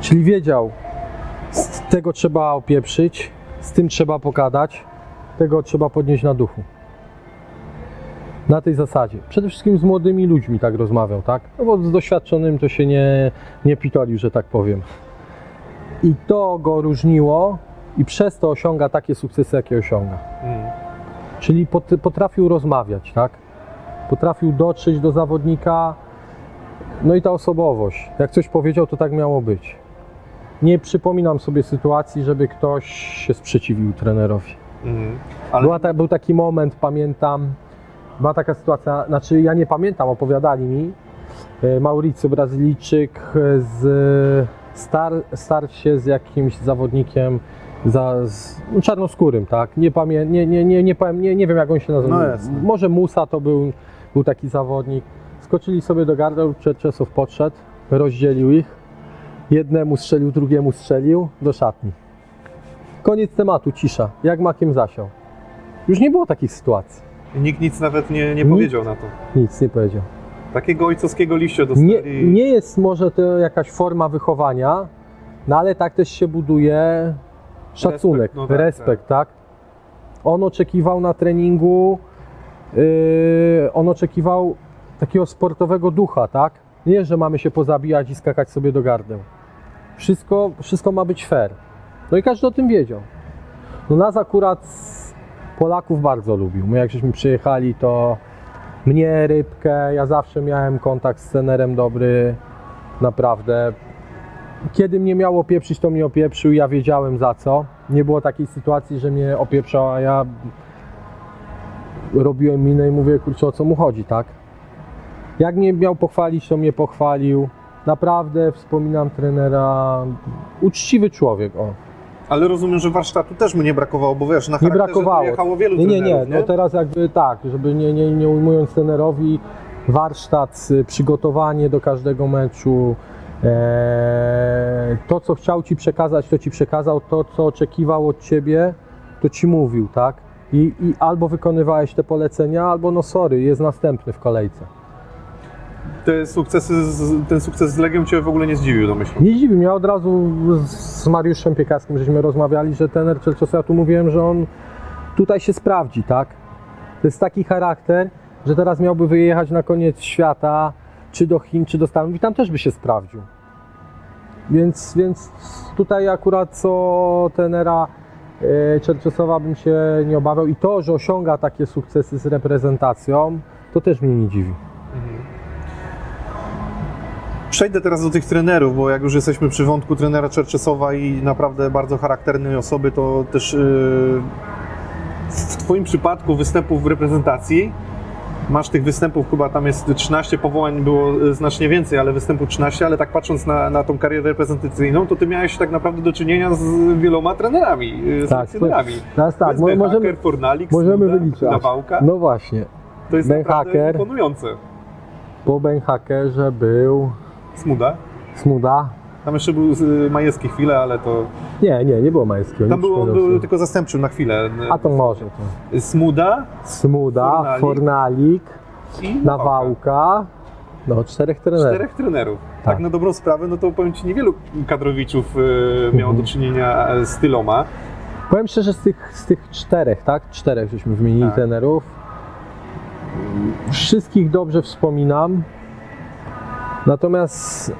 Czyli wiedział, z tego trzeba opieprzyć, z tym trzeba pogadać, tego trzeba podnieść na duchu. Na tej zasadzie. Przede wszystkim z młodymi ludźmi tak rozmawiał, tak? No bo z doświadczonym to się nie, nie pitolił, że tak powiem. I to go różniło i przez to osiąga takie sukcesy, jakie osiąga. Mm. Czyli pot, potrafił rozmawiać, tak? Potrafił dotrzeć do zawodnika. No i ta osobowość. Jak coś powiedział, to tak miało być. Nie przypominam sobie sytuacji, żeby ktoś się sprzeciwił trenerowi. Mm. Ale Była ta, był taki moment, pamiętam, była taka sytuacja, znaczy ja nie pamiętam, opowiadali mi, e, Mauricio Brazylijczyk z star, starł się z jakimś zawodnikiem za, z, no, czarnoskórym, tak? Nie, pamię, nie, nie, nie, nie, powiem, nie, nie wiem jak on się nazywa. No. Może Musa to był, był taki zawodnik. Skoczyli sobie do gardeł, Czerczesow podszedł, rozdzielił ich. Jednemu strzelił, drugiemu strzelił do szatni. Koniec tematu, cisza. Jak makiem zasiał. Już nie było takich sytuacji. nikt nic nawet nie, nie powiedział na to. Nic nie powiedział. Takiego ojcowskiego liścia dostali. Nie, nie jest może to jakaś forma wychowania, no ale tak też się buduje szacunek, Respekt, no tak, respekt, tak. On oczekiwał na treningu, yy, on oczekiwał takiego sportowego ducha, tak? Nie, że mamy się pozabijać i skakać sobie do gardeł. Wszystko, wszystko ma być fair. No i każdy o tym wiedział. No nas akurat Polaków bardzo lubił. My jak żeśmy przyjechali, to mnie, Rybkę, ja zawsze miałem kontakt z trenerem dobry, naprawdę. Kiedy mnie miało pieprzyć, to mnie opieprzył, ja wiedziałem za co. Nie było takiej sytuacji, że mnie opieprzał, a ja robiłem minę i mówię, kurczę, o co mu chodzi, tak? Jak mnie miał pochwalić, to mnie pochwalił. Naprawdę wspominam trenera, uczciwy człowiek, o. Ale rozumiem, że warsztatu też mu nie brakowało, bo wiesz, na Nie brakowało. jechało wielu Nie, nie, nie, trenerów, no teraz jakby tak, żeby nie, nie, nie ujmując trenerowi, warsztat, y, przygotowanie do każdego meczu, e, to co chciał Ci przekazać, to Ci przekazał, to co oczekiwał od Ciebie, to Ci mówił, tak? I, i albo wykonywałeś te polecenia, albo no sorry, jest następny w kolejce. Te sukcesy, ten sukces z Legią Cię w ogóle nie zdziwił, domyślam. Nie dziwi mnie, od razu z Mariuszem Piekarskim żeśmy rozmawiali, że tener Czerczosa, ja tu mówiłem, że on tutaj się sprawdzi, tak? To jest taki charakter, że teraz miałby wyjechać na koniec świata, czy do Chin, czy do Stanów i tam też by się sprawdził. Więc, więc tutaj akurat co tenera e, Czerczosowa bym się nie obawiał i to, że osiąga takie sukcesy z reprezentacją, to też mnie nie dziwi. Przejdę teraz do tych trenerów, bo jak już jesteśmy przy wątku trenera Czerczesowa i naprawdę bardzo charakternej osoby, to też yy, w Twoim przypadku występów w reprezentacji masz tych występów, chyba tam jest 13 powołań, było y, znacznie więcej, ale występu 13, ale tak patrząc na, na tą karierę reprezentacyjną, to Ty miałeś tak naprawdę do czynienia z wieloma trenerami, yy, Tak, selekcjonerami. Teraz tak, Ben możemy, Hacker, Fornalik, możemy wyliczać. Nawałka. No właśnie, To jest Ben naprawdę Hacker. imponujące. po Ben Hackerze był Smuda. Smuda. Tam jeszcze był y, Majewski chwilę, ale to... Nie, nie, nie było Majewskiego. Tam był, był tylko zastępczym na chwilę. A to może to. Smuda Smuda, Fornalik. Fornalik, Nawałka. No, czterech trenerów. Czterech trenerów. Tak. Tak. na dobrą sprawę, no to powiem Ci, niewielu kadrowiczów y, miało do czynienia e, z tyloma. Powiem szczerze, z tych, z tych czterech, tak? Czterech żeśmy wymienili Tak. trenerów. Wszystkich dobrze wspominam. Natomiast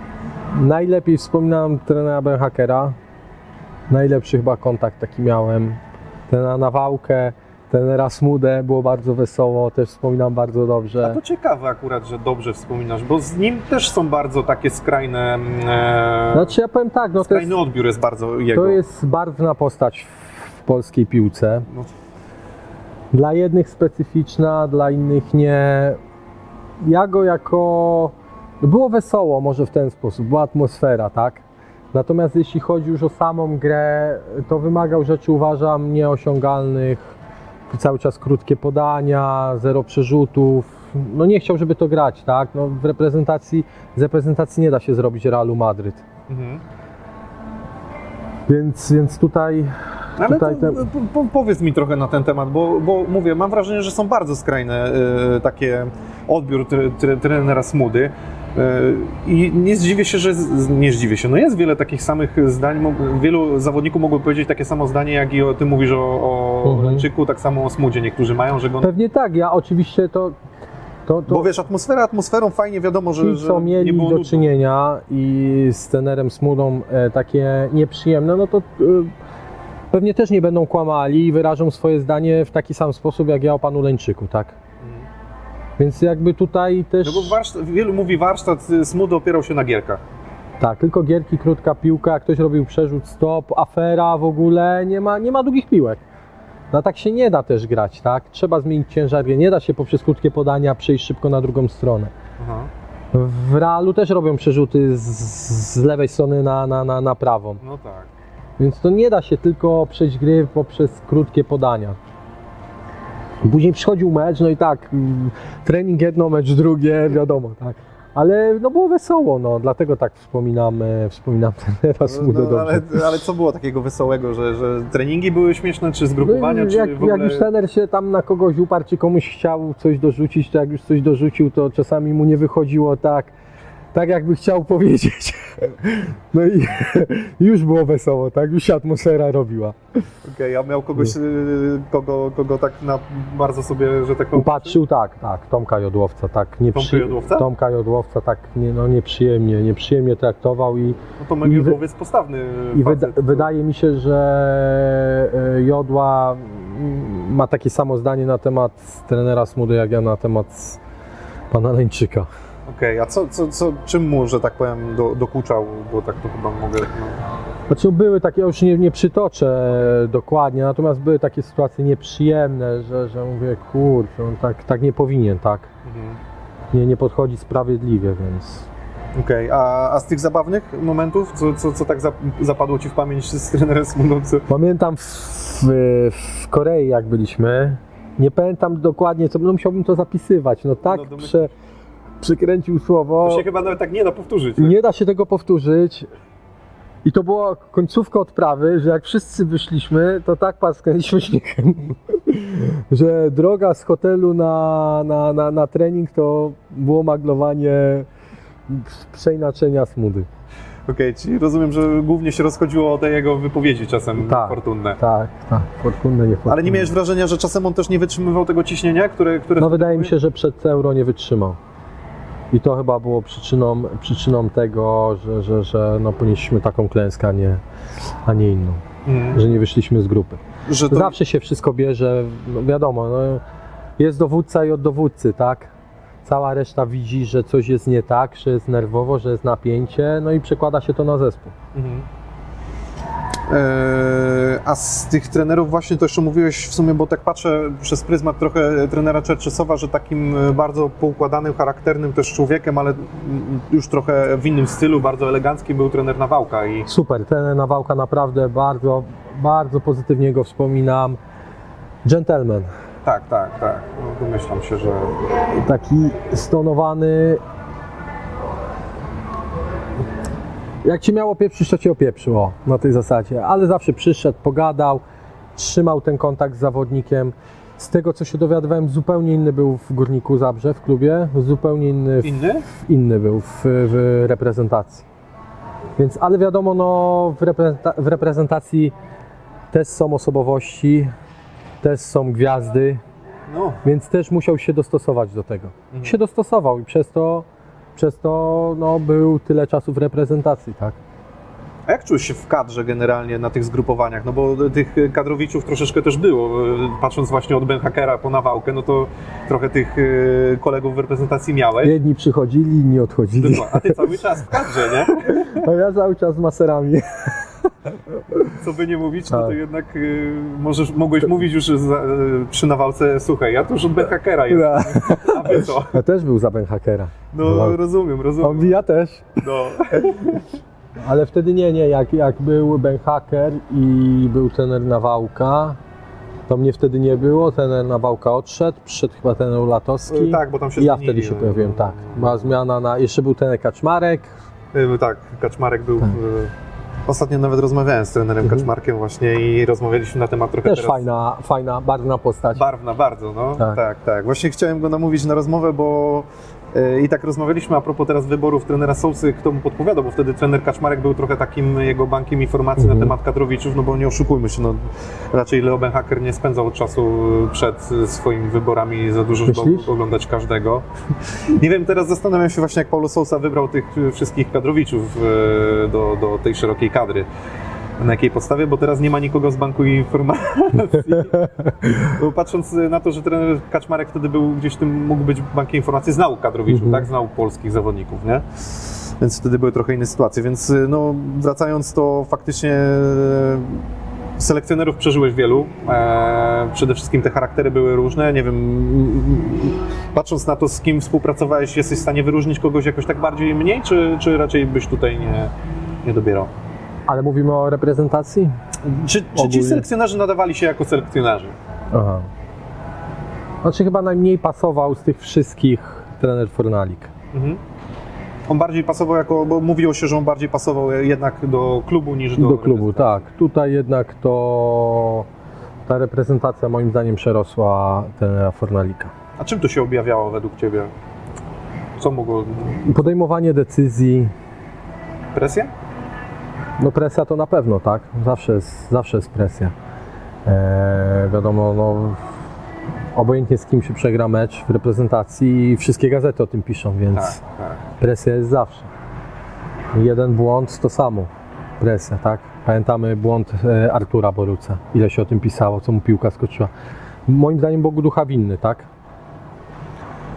najlepiej wspominam trenera Ben Hackera. Najlepszy chyba kontakt taki miałem. Trenera Nawałkę, trenera Smudę, było bardzo wesoło, też wspominam bardzo A dobrze. to ciekawe akurat, że dobrze wspominasz, bo z nim też są bardzo takie skrajne... mm, E, Znaczy ja powiem tak, no to jest, skrajny odbiór jest bardzo jego. to jest barwna postać w polskiej piłce. No, Dla jednych specyficzna, dla innych nie. Ja go jako. Było wesoło, może w ten sposób, była atmosfera, tak? Natomiast jeśli chodzi już o samą grę, to wymagał rzeczy, uważam, nieosiągalnych. Cały czas krótkie podania, zero przerzutów. No nie chciał, żeby to grać, tak? No w reprezentacji, z reprezentacji nie da się zrobić Realu Madryt. mhm. Więc, więc tutaj, Ale to, po, po, powiedz mi trochę na ten temat, bo, bo mówię, mam wrażenie, że są bardzo skrajne e, takie odbiór tre, tre, trenera Smudy. E, I nie zdziwię się, że. Nie zdziwię się. No jest wiele takich samych zdań. Wielu zawodników mogło powiedzieć takie samo zdanie, jak i o, ty mówisz o, o Mhm. Leńczyku, tak samo o Smudzie. Niektórzy mają, że go. pewnie tak, ja oczywiście to. to, to Bo wiesz, atmosfera atmosferą fajnie wiadomo, że, Ci, że co nie mieli do nudno. czynienia i z tenerem Smudą e, takie nieprzyjemne, no to e, pewnie też nie będą kłamali i wyrażą swoje zdanie w taki sam sposób, jak ja o panu Leńczyku, tak? Więc jakby tutaj też... No bo warsztat, wielu mówi warsztat y, Smudy opierał się na gierkach. Tak, tylko gierki, krótka piłka, jak ktoś robił przerzut, stop, afera w ogóle, nie ma, nie ma długich piłek. No tak się nie da też grać, tak? Trzeba zmienić ciężar nie da się poprzez krótkie podania przejść szybko na drugą stronę. Aha. W Realu też robią przerzuty z, z lewej strony na, na, na, na prawą. No tak. Więc to nie da się tylko przejść gry poprzez krótkie podania. Później przychodził mecz, no i tak, mm, trening jedno, mecz drugie, wiadomo, tak. Ale no było wesoło, no, dlatego tak wspominam, e, wspominam teraz No, Smudo no, dobrze. ale, ale co było takiego wesołego, że, że treningi były śmieszne, czy zgrupowania, No czy jak, ogóle... jak już trener się tam na kogoś uparł, czy komuś chciał coś dorzucić, to jak już coś dorzucił, to czasami mu nie wychodziło tak, tak jakby chciał powiedzieć. No i już było wesoło, tak? Już się atmosfera robiła. Okej, a miał kogoś, y, kogo, kogo tak na bardzo sobie, że tak powiem... Upatrzył tak, tak, Tomka Jodłowca, tak. Nie Tomka Jodłowca? Tomka Jodłowca, tak, nie, no nieprzyjemnie, nieprzyjemnie traktował i, No to I jest postawny i facet. wyda, wydaje mi się, że e, Jodła ma takie samo zdanie na temat trenera Smudy, jak ja na temat pana Leńczyka. Okej, a co, co, co, czym mu, że tak powiem, do, dokuczał, bo tak to chyba mogę... No. Znaczy były takie, ja już nie, nie przytoczę dokładnie, natomiast były takie sytuacje nieprzyjemne, że, że mówię, kurczę, on tak, tak nie powinien, tak? Mhm. Nie, nie podchodzi sprawiedliwie, więc... Okej, a, a z tych zabawnych momentów, co, co, co tak zap- zapadło Ci w pamięć z trenerem Smudą? Co... Pamiętam w, w, Korei, jak byliśmy, nie pamiętam dokładnie, co, no musiałbym to zapisywać, no tak No, przykręcił słowo, To się chyba nawet tak nie da powtórzyć. nie? da się tego powtórzyć. I to była końcówka odprawy, że jak wszyscy wyszliśmy, to tak paskaliśmy śmiechem, że droga z hotelu na, na, na, na trening to było maglowanie przeinaczenia smudy. Okej, czyli rozumiem, że głównie się rozchodziło o te jego wypowiedzi czasem Tak. fortunne. Tak, tak, fortunne, nie fortunne. Ale nie miałeś wrażenia, że czasem on też nie wytrzymywał tego ciśnienia, które... które No wydaje mi się, że przed euro nie wytrzymał. I to chyba było przyczyną, przyczyną tego, że, że, że no ponieśliśmy taką klęskę, a nie, a nie inną. Mhm. Że nie wyszliśmy z grupy. To... Zawsze się wszystko bierze, no wiadomo, no, jest dowódca i od dowódcy, tak? Cała reszta widzi, że coś jest nie tak, że jest nerwowo, że jest napięcie, no i przekłada się to na zespół. Mhm. Eee, a z tych trenerów właśnie to jeszcze mówiłeś w sumie, bo tak patrzę przez pryzmat trochę trenera Czerczesowa, że takim e, bardzo poukładanym, charakternym też człowiekiem, ale już trochę w innym stylu, bardzo elegancki był trener Nawałka i Super, ten Nawałka naprawdę bardzo, bardzo pozytywnie go wspominam. Gentleman, tak, tak, tak, no, domyślam się, że taki stonowany. Jak ci miało pieprzyć, to cię opieprzyło na tej zasadzie, ale zawsze przyszedł, pogadał, trzymał ten kontakt z zawodnikiem. Z tego co się dowiadywałem, zupełnie inny był w Górniku Zabrze w klubie, zupełnie inny w, inny? inny był w, w reprezentacji. Więc, ale wiadomo, no, w, reprezenta- w reprezentacji też są osobowości, też są gwiazdy, No, więc też musiał się dostosować do tego. Mhm. Się dostosował i przez to, przez to no, był tyle czasu w reprezentacji, tak? a jak czułeś się w kadrze generalnie na tych zgrupowaniach? No bo tych kadrowiczów troszeczkę też było, patrząc właśnie od Ben Hackera po Nawałkę, no to trochę tych e, kolegów w reprezentacji miałeś. Jedni przychodzili, inni odchodzili. A ty cały czas w kadrze, nie? a ja cały czas z maserami. Co by nie mówić, no to Tak. jednak y, możesz, mogłeś mówić już za, y, przy nawałce, słuchaj, ja tu już od Ben Hackera jestem, a wy co? Ja też był za Ben Hackera. No Wow. rozumiem, rozumiem. On, ja też. No. Ale wtedy nie, nie, jak, jak był Ben Hacker i był trener Nawałka, to mnie wtedy nie było, trener Nawałka odszedł, przyszedł chyba trener Latowski. Tak, bo tam się I ja zmienili, wtedy się no. pojawiłem, tak. Była zmiana na, jeszcze był trener Kaczmarek, Y, Tak, Kaczmarek był... Tak. y, Ostatnio nawet rozmawiałem z trenerem Mhm. Kaczmarkiem właśnie i rozmawialiśmy na temat trochę też teraz... fajna, fajna, barwna postać. Barwna bardzo, no. Tak. Tak. tak, Właśnie chciałem go namówić na rozmowę, bo i tak rozmawialiśmy a propos teraz wyborów trenera Sousy, kto mu podpowiadał, bo wtedy trener Kaczmarek był trochę takim jego bankiem informacji Mhm. na temat kadrowiczów, no bo nie oszukujmy się, no raczej Leo Benhaker nie spędzał czasu przed swoimi wyborami za dużo, żeby Myślisz? oglądać każdego. Nie wiem, teraz zastanawiam się właśnie, jak Paulo Sousa wybrał tych wszystkich kadrowiczów e, do, do tej szerokiej kadry. Na jakiej podstawie? Bo teraz nie ma nikogo z banku informacji. Bo patrząc na to, że trener Kaczmarek wtedy był gdzieś tym, mógł być bankiem informacji, znał kadrowiczów, Mhm. tak? Znał polskich zawodników, nie? Więc wtedy były trochę inne sytuacje. Więc no, wracając, to faktycznie e, selekcjonerów przeżyłeś wielu. E, przede wszystkim te charaktery były różne. Nie wiem, mm, patrząc na to, z kim współpracowałeś, jesteś w stanie wyróżnić kogoś jakoś tak bardziej mniej, czy, czy raczej byś tutaj nie, nie dobierał? Ale mówimy o reprezentacji? Czy, czy ci selekcjonerzy nadawali się jako selekcjonerzy? Aha. Znaczy chyba najmniej pasował z tych wszystkich trener Fornalik. Mhm. On bardziej pasował jako, bo mówiło się, że on bardziej pasował jednak do klubu niż do... Do klubu, tak. Tutaj jednak to ta reprezentacja moim zdaniem przerosła trenera Fornalika. A czym to się objawiało według Ciebie? Co mogło... Podejmowanie decyzji, Presja? No presja to na pewno, tak? Zawsze jest, zawsze jest presja. Eee, wiadomo, no, obojętnie z kim się przegra mecz w reprezentacji, wszystkie gazety o tym piszą, więc Tak, tak. presja jest zawsze. Jeden błąd to samo. Presja, tak? Pamiętamy błąd e, Artura Boruca. Ile się o tym pisało, co mu piłka skoczyła. Moim zdaniem Bogu ducha winny, tak?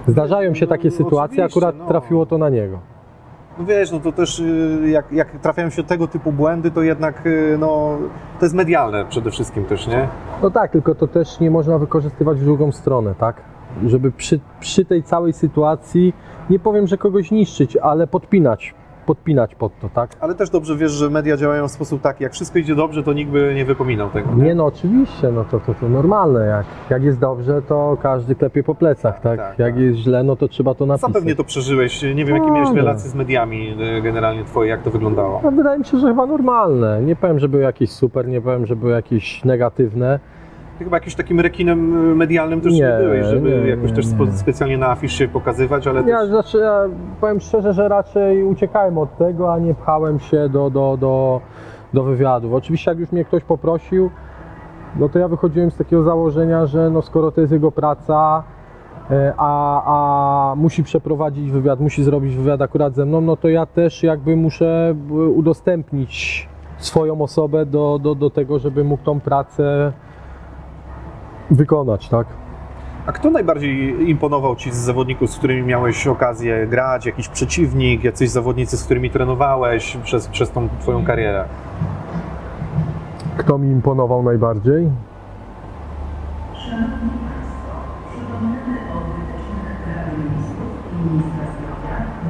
Zdarzają się No, takie no, sytuacje, oczywiście, akurat no. trafiło to na niego. No wiesz, no to też y, jak, jak trafiają się tego typu błędy, to jednak y, no, to jest medialne przede wszystkim też, nie? No tak, tylko to też nie można wykorzystywać w drugą stronę, tak? Żeby przy, przy tej całej sytuacji, nie powiem, że kogoś niszczyć, ale podpinać, podpinać pod to, tak? Ale też dobrze wiesz, że media działają w sposób taki, jak wszystko idzie dobrze, to nikt by nie wypominał tego. Nie no, oczywiście, no to, to, to normalne, jak, jak jest dobrze, to każdy klepie po plecach, tak? tak, jak tak. jest źle, no to trzeba to napisać. Zapewnie to przeżyłeś. Nie wiem, jakie No, miałeś relacje z mediami y, generalnie twoje, jak to wyglądało. No, wydaje mi się, że chyba normalne. Nie powiem, że były jakieś super, nie powiem, że były jakieś negatywne. Ty chyba jakimś takim rekinem y, medialnym też nie, Nie, byłeś, żeby nie, jakoś nie, też specjalnie na afisz się pokazywać, ale Ja, też... znaczy, ja powiem szczerze, że raczej uciekałem od tego, a nie pchałem się do, do, do, do wywiadów. Oczywiście jak już mnie ktoś poprosił, no to ja wychodziłem z takiego założenia, że no skoro to jest jego praca, e, a, a musi przeprowadzić wywiad, musi zrobić wywiad akurat ze mną, no to ja też jakby muszę e, udostępnić swoją osobę do, do, do tego, żeby mógł tą pracę wykonać, tak? A kto najbardziej imponował Ci z zawodników, z którymi miałeś okazję grać? Jakiś przeciwnik, jacyś zawodnicy, z którymi trenowałeś przez, przez tą Twoją karierę? Kto mi imponował najbardziej?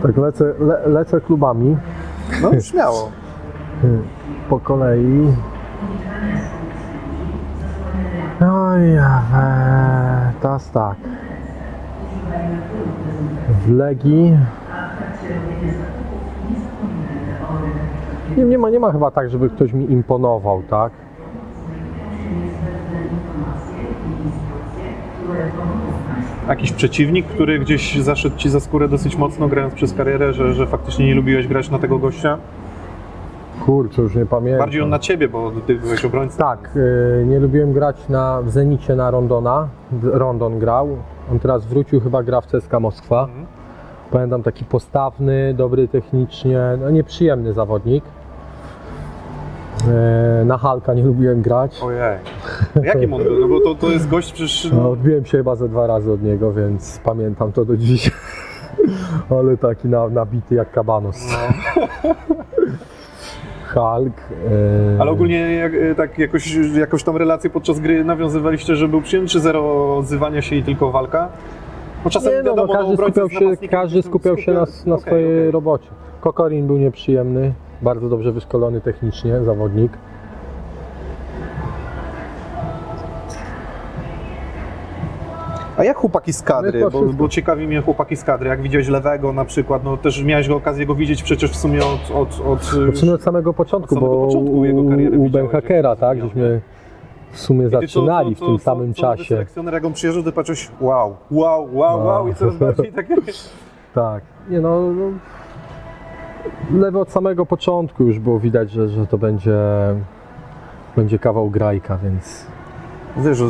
Tak, lecę, le, lecę klubami No śmiało. po kolei. Oj, ja, e, teraz tak. W. Nie, nie, ma, nie ma chyba tak, żeby ktoś mi imponował, tak? Jakiś przeciwnik, który gdzieś zaszedł Ci za skórę dosyć mocno, grając przez karierę, że, że faktycznie nie lubiłeś grać na tego gościa? Kurczę, już nie pamiętam. Bardziej on na Ciebie, bo Ty byłeś obrońcą. Tak, y, nie lubiłem grać na, w Zenicie na Rondona. Rondon grał. On teraz wrócił, chyba gra w CSKA Moskwa. Mhm. Pamiętam taki postawny, dobry technicznie, no nieprzyjemny zawodnik. E, Na Halka nie lubiłem grać. Ojej. Jakim on był? No bo to, to jest gość przecież... No, odbiłem się chyba ze dwa razy od niego, więc pamiętam to do dziś. Ale taki na, nabity jak kabanos. No. Hulk. e, Ale ogólnie jak, tak jakoś, jakoś tam relacje podczas gry nawiązywaliście, że był przyjemny, czy zero odzywania się i tylko walka? Bo czasem Nie, no, wiadomo, no, każdy obrońcy skupiał się, każdy skupiał się na, na Okej, swojej okej. robocie. Kokorin był nieprzyjemny, bardzo dobrze wyszkolony technicznie zawodnik. A jak chłopaki z kadry? To Bo, bo ciekawi mnie chłopaki z kadry. Jak widziałeś lewego na przykład, no też miałeś go okazję go widzieć przecież w sumie od... od, od W sumie od samego początku, Od samego bo początku jego kariery u, u Benhakera, jak tak, żeśmy w sumie I ty co- zaczynali w tym samym czasie. selekcjoner, jak on przyjeżdżał, ty patrzysz, wow, wow, wow, No. wow i coraz bardziej takie... Tak, nie no, no lewy od samego początku już było widać, że, że to będzie, będzie kawał grajka, więc... Wiesz,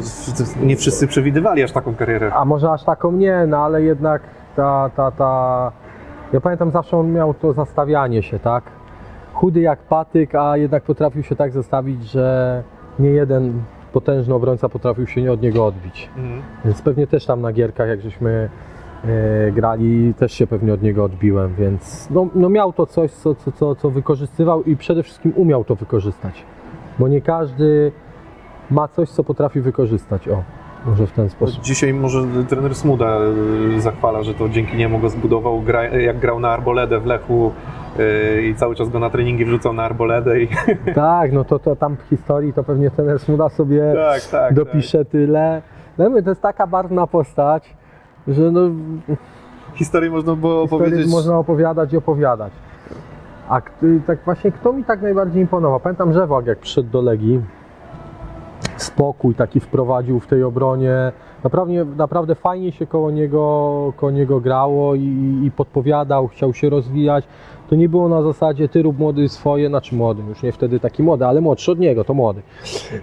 nie wszyscy przewidywali aż taką karierę. A może aż taką nie, no ale jednak ta, ta, ta... Ja pamiętam zawsze on miał to zastawianie się, tak? Chudy jak patyk, a jednak potrafił się tak zastawić, że nie jeden potężny obrońca potrafił się nie od niego odbić. Mhm. Więc pewnie też tam na gierkach, jak żeśmy e, grali, też się pewnie od niego odbiłem, więc no, no miał to coś, co, co, co, co wykorzystywał i przede wszystkim umiał to wykorzystać. Bo nie każdy ma coś, co potrafi wykorzystać. O, może w ten sposób. Dzisiaj może trener Smuda y, zachwala, że to dzięki niemu go zbudował, gra, jak grał na Arboledę w Lechu y, i cały czas go na treningi wrzucał na Arboledę i Tak, no to, to tam w historii to pewnie ten Smuda sobie tak, tak. dopisze tyle. No mówię, to jest taka barwna postać, że no, historii można było Historii opowiedzieć. można opowiadać i opowiadać. A k- tak właśnie, kto mi tak najbardziej imponował? Pamiętam Żewak, jak przyszedł do Legii. Spokój taki wprowadził w tej obronie. Naprawdę, naprawdę fajnie się koło niego, koło niego grało i, i podpowiadał, chciał się rozwijać. To nie było na zasadzie ty rób młody swoje, znaczy młody, już nie wtedy taki młody, ale młodszy od niego, to młody.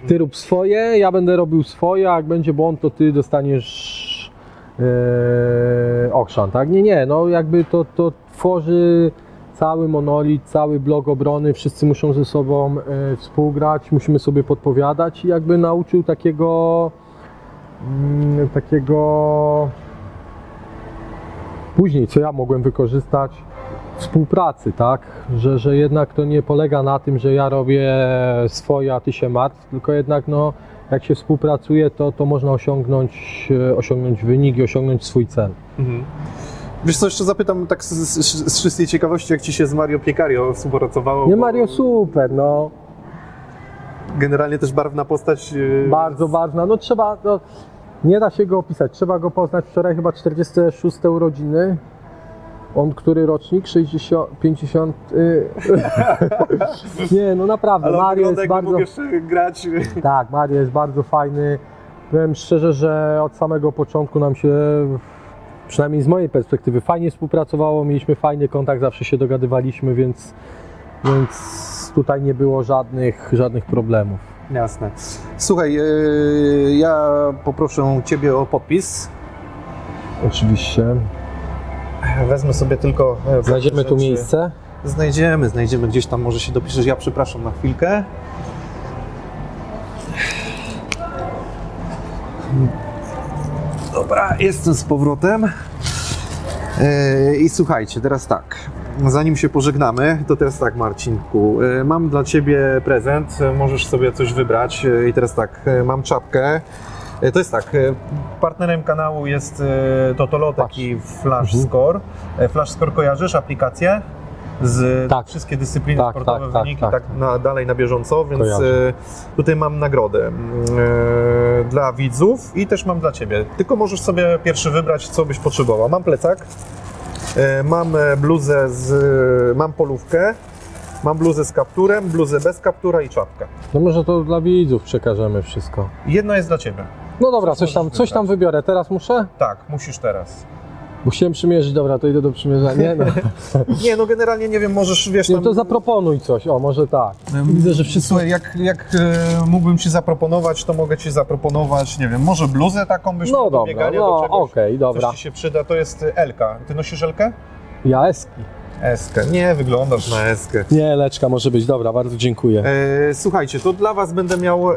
Ty rób swoje, ja będę robił swoje, a jak będzie błąd, to ty dostaniesz e, okrzan, tak? Nie, nie, no jakby to, to tworzy cały monolit, cały blok obrony, wszyscy muszą ze sobą e, współgrać, musimy sobie podpowiadać i jakby nauczył takiego mm, takiego później, co ja mogłem wykorzystać współpracy, tak? Że, że jednak to nie polega na tym, że ja robię swoje, a ty się martw, tylko jednak no, jak się współpracuje, to, to można osiągnąć, e, osiągnąć wynik i osiągnąć swój cel. Mhm. Wiesz co, jeszcze zapytam tak z, z, z czystej ciekawości, jak Ci się z Mario Piecario współpracowało? Nie bo Mario, super, no. Generalnie też barwna postać. yy, Bardzo ważna. No trzeba, no, nie da się go opisać. Trzeba go poznać. Wczoraj chyba 46 urodziny. On który rocznik? 60, 50. y, nie, no naprawdę. Ale Mario jest bardzo. grać. Tak, Mario jest bardzo fajny. Powiem szczerze, że od samego początku nam się, przynajmniej z mojej perspektywy, fajnie współpracowało. Mieliśmy fajny kontakt, zawsze się dogadywaliśmy, więc, więc tutaj nie było żadnych, żadnych problemów. Jasne. Słuchaj, yy, ja poproszę Ciebie o podpis. Oczywiście. Wezmę sobie tylko. e, Znajdziemy tu miejsce. Znajdziemy, znajdziemy gdzieś tam, może się dopiszesz. Ja przepraszam na chwilkę. Dobra, jestem z powrotem. E, I słuchajcie, teraz tak. Zanim się pożegnamy, to teraz tak, Marcinku. e, Mam dla Ciebie prezent. Możesz sobie coś wybrać. E, I teraz tak, mam czapkę. To jest tak, partnerem kanału jest Totolo, taki Flash Mhm. Score. Flash Score kojarzysz aplikację? Z Tak. wszystkie dyscypliny Tak, sportowe, tak, tak, wyniki, tak. tak, na, dalej na bieżąco, więc Kojarzę. e, tutaj mam nagrodę mm, e, dla widzów i też mam dla Ciebie. Tylko możesz sobie pierwszy wybrać, co byś potrzebował. Mam plecak, e, mam bluzę z, mam polówkę, mam bluzę z kapturem, bluzę bez kaptura i czapkę. No może to dla widzów przekażemy wszystko. Jedno jest dla Ciebie. No dobra, Coś coś tam, coś tam wybiorę. Teraz muszę? Tak, musisz teraz. Bo chciałem przymierzyć, dobra, to idę do przymierzania. Nie, no. Nie, no generalnie nie wiem, możesz, wiesz, Nie, tam... to zaproponuj coś, o może tak. Widzę, że wszystko... Słuchaj, jak, jak e, mógłbym Ci zaproponować, to mogę Ci zaproponować, nie wiem, może bluzę taką byś No do dobra, biegania, no do czegoś, okej, dobra. coś Ci się przyda, to jest Elka. Ty nosisz Elkę? Ja eski. Eskę. Nie, wyglądasz na Eskę. Nie, leczka może być, dobra, bardzo dziękuję. E, słuchajcie, to dla Was będę miał e,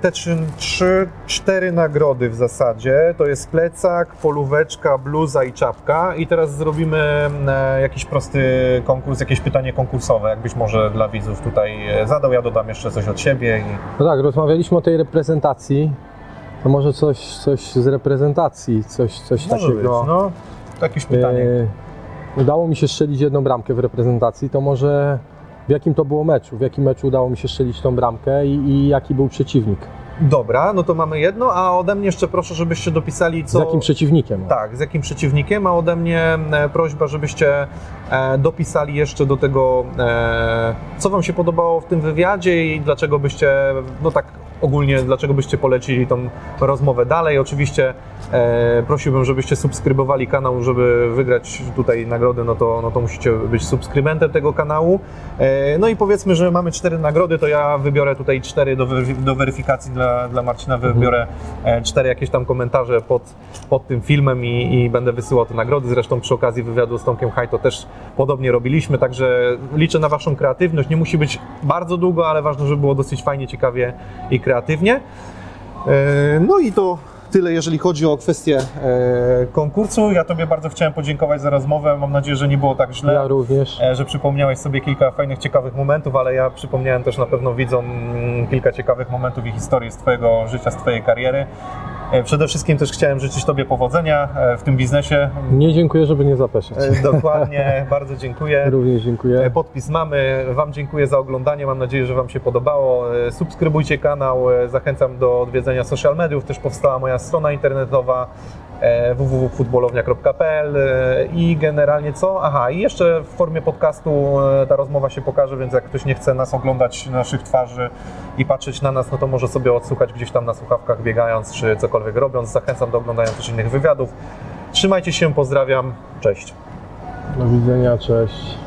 te trzy, trzy, cztery nagrody w zasadzie. To jest plecak, polóweczka, bluza i czapka. I teraz zrobimy e, jakiś prosty konkurs, jakieś pytanie konkursowe, jakbyś może dla widzów tutaj e, zadał. Ja dodam jeszcze coś od siebie i No tak, rozmawialiśmy o tej reprezentacji. To może coś, coś z reprezentacji, coś, coś może być, takiego. no. To jakieś pytanie. Udało mi się strzelić jedną bramkę w reprezentacji, to może w jakim to było meczu? W jakim meczu udało mi się strzelić tą bramkę i, i jaki był przeciwnik? Dobra, no to mamy jedno, a ode mnie jeszcze proszę, żebyście dopisali co... Z jakim przeciwnikiem? Tak, z jakim przeciwnikiem, a ode mnie e, prośba, żebyście e, dopisali jeszcze do tego, e, co Wam się podobało w tym wywiadzie i dlaczego byście, no tak ogólnie, dlaczego byście polecili tą rozmowę dalej. Oczywiście e, prosiłbym, żebyście subskrybowali kanał, żeby wygrać tutaj nagrody, no to, no to musicie być subskrybentem tego kanału. E, no i powiedzmy, że mamy cztery nagrody, to ja wybiorę tutaj cztery do, do weryfikacji dla, dla Marcina, wybiorę e, cztery jakieś tam komentarze pod, pod tym filmem i, i będę wysyłał te nagrody. Zresztą przy okazji wywiadu z Tomkiem Haj to też podobnie robiliśmy, także liczę na Waszą kreatywność. Nie musi być bardzo długo, ale ważne, żeby było dosyć fajnie, ciekawie i kreatywnie. E, No i to tyle, jeżeli chodzi o kwestię e, konkursu. Ja Tobie bardzo chciałem podziękować za rozmowę. Mam nadzieję, że nie było tak źle. Ja również. E, że przypomniałeś sobie kilka fajnych, ciekawych momentów, ale ja przypomniałem też na pewno widzom kilka ciekawych momentów i historii z Twojego życia, z Twojej kariery. E, Przede wszystkim też chciałem życzyć Tobie powodzenia w tym biznesie. Nie dziękuję, żeby nie zapeszać. Dokładnie, bardzo dziękuję. Również dziękuję. Podpis mamy. Wam dziękuję za oglądanie. Mam nadzieję, że Wam się podobało. Subskrybujcie kanał. Zachęcam do odwiedzenia social mediów. Też powstała moja strona internetowa. e, www.futbolownia.pl e, i generalnie co? Aha, i jeszcze w formie podcastu e, ta rozmowa się pokaże, więc jak ktoś nie chce nas oglądać naszych twarzy i patrzeć na nas, no to może sobie odsłuchać gdzieś tam na słuchawkach biegając czy cokolwiek robiąc. Zachęcam do oglądania też innych wywiadów. Trzymajcie się, pozdrawiam, cześć. Do widzenia, cześć.